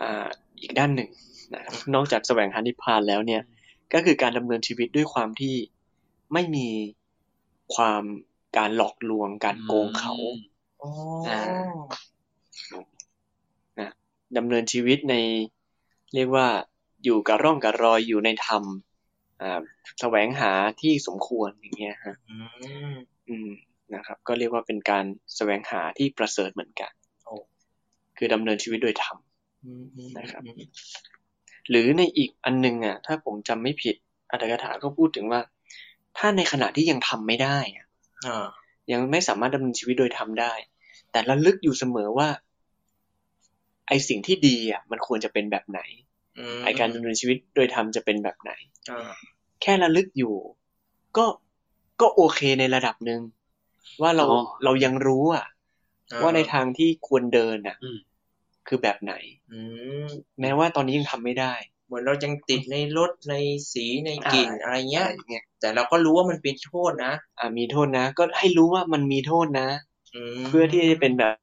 อ่า อีกด้านหนึ่งนะครับนอกจากแสวงหานิพพานแล้วเนี่ยก็คือการดำเนินชีวิตด้วยความที่ไม่มีความการหลอกลวงการโกงเขาโอ้อ่านะดำเนินชีวิตในเรียกว่าอยู่กับร่องกับรอยอยู่ในธรรมอ่าแสวงหาที่สมควรอย่างเงี้ยฮะอืมอืมนะครับ ก็เรียกว่าเป็นการแสวงหาที่ประเสริฐเหมือนกันโอ้คือดำเนินชีวิตโดยธรรมอืมอืม นะครับอืมหรือในอีกอันหนึงอะ ถ้าผมจำไม่ผิดอัตถกถาก็พูดถึงว่า ถ้าในขณะที่ยังทำไม่ได้อะอ่ายังไม่สามารถดำเนินชีวิตโดยธรรมได้ แต่ระลึกอยู่เสมอว่า ไอสิ่งที่ดีอะ มันควรจะเป็นแบบไหนมไอการดำเนินชีวิตโดยธรรมจะเป็นแบบไหนอ่าแค่ระลึกอยู่ ก็ก็โอเคในระดับหนึ่งว่าเราอ๋อเรายังรู้อะ ว่าในทางที่ควรเดินอะอืม คือแบบไหน อืมแม้ว่าตอนนี้ยังทำไม่ได้ เหมือนเรายังติดในรสในสีในกลิ่นอ่าอะไรเงี้ยอะไรเงี้ยแต่เราก็รู้ว่ามันเป็นโทษนะอ่ามีโทษนะ ก็ให้รู้ว่ามันมีโทษนะมเพื่อที่จะเป็นแบบ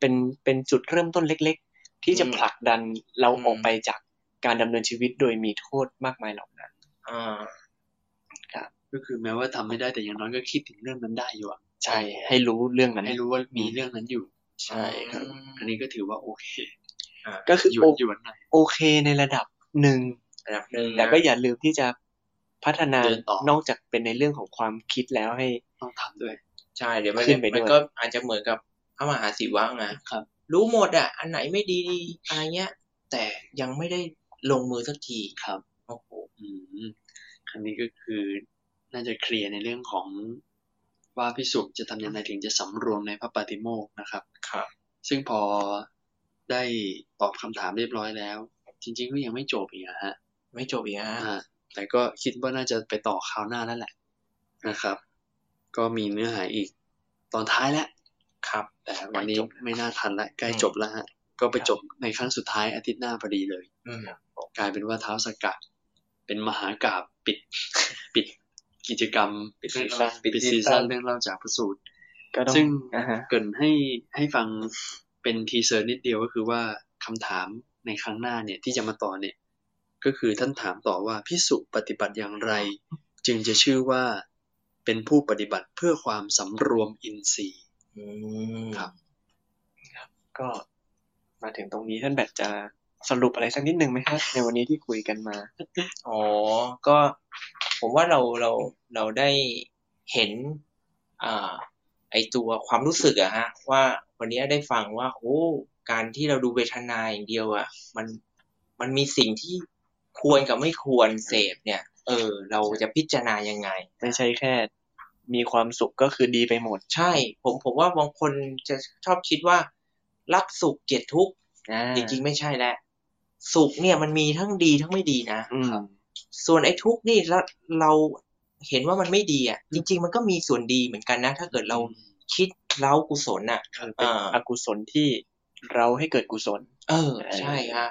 เป็นเป็นจุดเริ่มต้นเล็ก ๆ ที่จะอืมผลักดันเราอืมออกไปจากการดำเนินชีวิตโดยมีโทษมากมายเหล่านั้นอ่าก็คือแม้ว่าทำไม่ได้แต่อย่างน้อยก็คิดถึงเรื่องนั้นได้อยู่อะใช่ ให้รู้เรื่องนั้นให้รู้ว่ามีเรื่องนั้นอยู่ ใช่ครับ อันนี้ก็ถือว่าโอเคก็คือหยวนโอหยวนหน่อยโอเคในระดับหนึ่งระดับหนึ่งแต่นะก็อย่าลืมที่จะพัฒนาเดินต่อนอกจากเป็นในเรื่องของความคิดแล้วให้ต้องทำด้วย ใช่เดี๋ยวมันขึ้นไปด้วยมันก็อาจจะเหมือนกับพระมหาศิวะไงครับ รู้หมดอะ อันไหนไม่ดีอะไรเงี้ย แต่ยังไม่ได้ลงมือสักทีครับโอ้โหอืมอันนี้ก็คือน่าจะเคลียร์ในเรื่องของ ว่าพิสุจะทำยังไงถึงจะสำรวมในพระปฏิโมกข์นะครับ ครับ ซึ่งพอได้ตอบคำถามเรียบร้อยแล้ว จริงๆก็ยังไม่จบอีกอะฮะ ไม่จบอีกฮะอ่าแต่ก็คิดว่าน่าจะไปต่อคราวหน้าแล้วแหละนะครับ ก็มีเนื้อหาอีกตอนท้ายแล้วครับ แต่วันนี้ไม่น่าทันละใกล้อืมจบแล้วฮะ ก็ไปจบในครั้งสุดท้ายอาทิตย์หน้าพอดีเลยอืมกลายเป็นว่าท้าวสักกะเป็นมหากาพย์ปิดปิด กิจกรรมปิด season ปิด season เรื่องเล่าจากพระสูตรก็ต้องซึ่งอ่าฮะเกริ่นให้ให้ฟังเป็น teaser นิดเดียวก็คือว่าคำถามในครั้งหน้าเนี่ยที่จะมาต่อเนี่ย ก็คือท่านถามต่อว่าพิสุปฏิบัติอย่างไร จึงจะชื่อว่าเป็นผู้ปฏิบัติเพื่อความสำรวมอินทรีย์อืมครับ ก็มาถึงตรงนี้ท่านแบบจะ สรุปอะไรสักนิดนึงไหมครับในวันนี้ที่คุยกันมา อ๋อ ก็ผมว่าเราเราเราได้เห็นอ่าไอตัวความรู้สึกอะฮะ ว่าวันนี้ได้ฟังว่า โอ้การที่เราดูเวทนาอย่างเดียวอะมันมันมีสิ่งที่ควรกับไม่ควรเสพเนี่ย เออ เราจะพิจารณายังไง ไม่ใช่แค่ มีความสุขก็คือดีไปหมด ใช่ ผมผมว่าบางคนจะชอบคิดว่า รักสุขเกลียดทุกข์อ่าจริงๆไม่ใช่แล้ว สุขเนี่ยมันมีทั้งดีทั้งไม่ดีนะอืมส่วนไอ้ทุกข์นี่แล้วเราเห็นว่ามันไม่ดีอะ จริง ๆ มันก็มีส่วนดีเหมือนกันนะ ถ้าเกิดเราคิดเล้ากุศลอะเป็นอ่าอกุศลที่เราให้เกิดกุศล เออ ใช่ครับ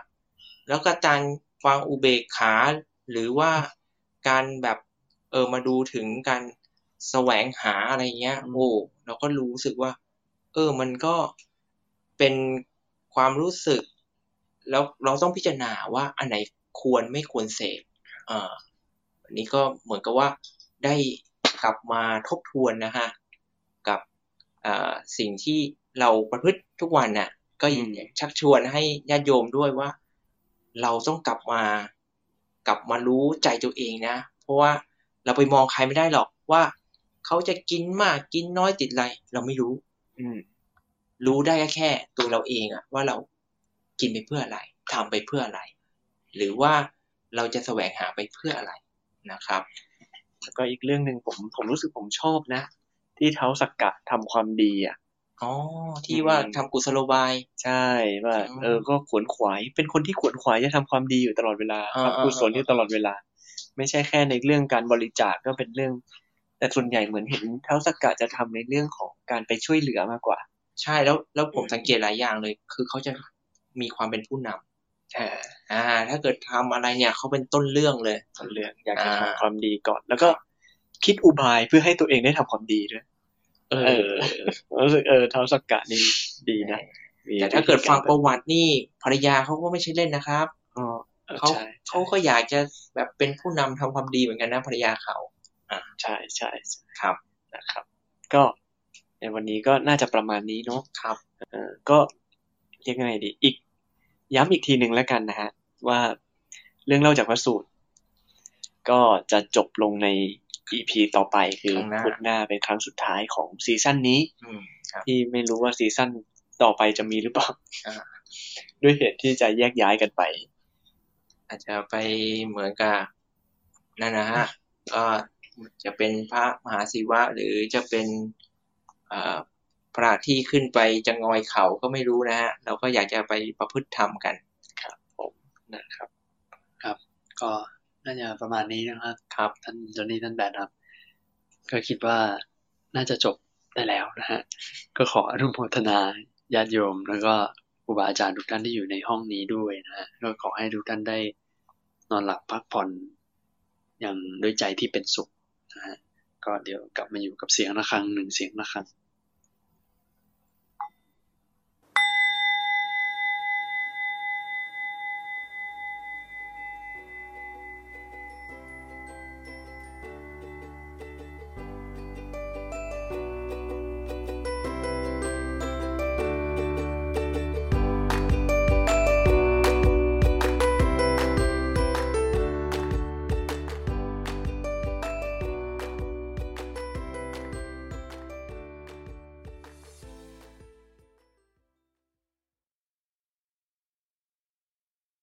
แล้วก็การฟังอุเบกขา หรือว่าการแบบเออมาดูถึงการแสวงหาอะไรเงี้ยโอ้เราก็รู้สึกว่า เออ มันก็เป็นความรู้สึก แล้วเราต้องพิจารณาว่าอันไหนควรไม่ควรเสพอ่าอันนี้ก็เหมือนกับว่าได้กลับมาทบทวนนะฮะกับสิ่งที่เราประพฤติทุกวันน่ะ ก็ชักชวนให้ญาติโยมด้วยว่า เราต้องกลับมากลับมารู้ใจตัวเองนะ เพราะว่าเราไปมองใครไม่ได้หรอกว่าเขาจะกินมากกินน้อยติดอะไร เราไม่รู้ อืมรู้ได้แค่ตัวเราเองอะว่าเรา กินไปเพื่ออะไรทำไปเพื่ออะไร หรือว่าเราจะแสวงหาไปเพื่ออะไรนะครับแล้วก็อีกเรื่องหนึ่งผมผมรู้สึกผมชอบนะ ที่เท้าสักกะทำความดีอะอ๋อที่ว่าทำกุศโลบาย ใช่ว่าอืมเออก็ขวนขวาย เป็นคนที่ขวนขวายจะทำความดีอยู่ตลอดเวลาอ่าทำกุศลอยู่ตลอดเวลา ไม่ใช่แค่ในเรื่องการบริจาคก็เป็นเรื่อง แต่ส่วนใหญ่เหมือนเห็นเท้าสักกะจะทำในเรื่องของการไปช่วยเหลือมากกว่า ใช่แล้วแล้วผมสังเกตหลายอย่างเลย คือเขาจะ มีความเป็นผู้นำอ่าอ่า ถ้าเกิดทำอะไรเนี่ยเขาเป็นต้นเรื่องเลย ต้นเรื่องอยากจะอ่าทำความดีก่อน แล้วก็คิดอุบายเพื่อให้ตัวเองได้ทำความดีด้วย เอเอออรู้สึกเออเท้าสักกะนี่ดีนะมีแต่ถ้าเกิดฟังประวัตินี่ภรรยาเขาก็ไม่ใช่เล่นนะครับอ๋อออเขาใช่เขาก็อยากจะแบบเป็นผู้นำทำความดีเหมือนกันนะภรรยาเขาใช่ใช่ใช่ครับนะครับ ก็ในวันนี้ก็น่าจะประมาณนี้เนาะครับเออก็เรี ยกไงดี อีก ย้ำอีกทีหนึ่งแล้วกันนะฮะ ว่าเรื่องเล่าจากพระสูตร ก็จะจบลงใน EP ต่อไปคือครั้งหน้าพุธหน้าเป็นครั้งสุดท้ายของซีซั่นนี้อืมครับที่ไม่รู้ว่าซีซั่นต่อไปจะมีหรือเปล่าอ่าด้วยเหตุที่จะแยกย้ายกันไป อาจจะไปเหมือนกับนั่นนะฮะก็จะเป็นพระมหาศิวะ หรือจะเป็น เอ่อพระที่ขึ้นไปจะงอยเขาก็ไม่รู้นะฮะเราก็อยากจะไปประพฤติธรรมกันนะครับ ก็น่าจะประมาณนี้นะครับครับท่านจอนนี่ท่านแบดครับ ก็คิดว่าน่าจะจบได้แล้วนะฮะก็ขออนุโมทนาญาติโยม แล้วก็ครูบาอาจารย์ทุกท่านที่อยู่ในห้องนี้ด้วยนะฮะก็ขอให้ทุกท่านได้นอนหลับพักผ่อนอย่างด้วยใจที่เป็นสุขนะฮะก็เดี๋ยวกลับมาอยู่กับเสียงะระฆังหนึ่งเสียงะระฆัง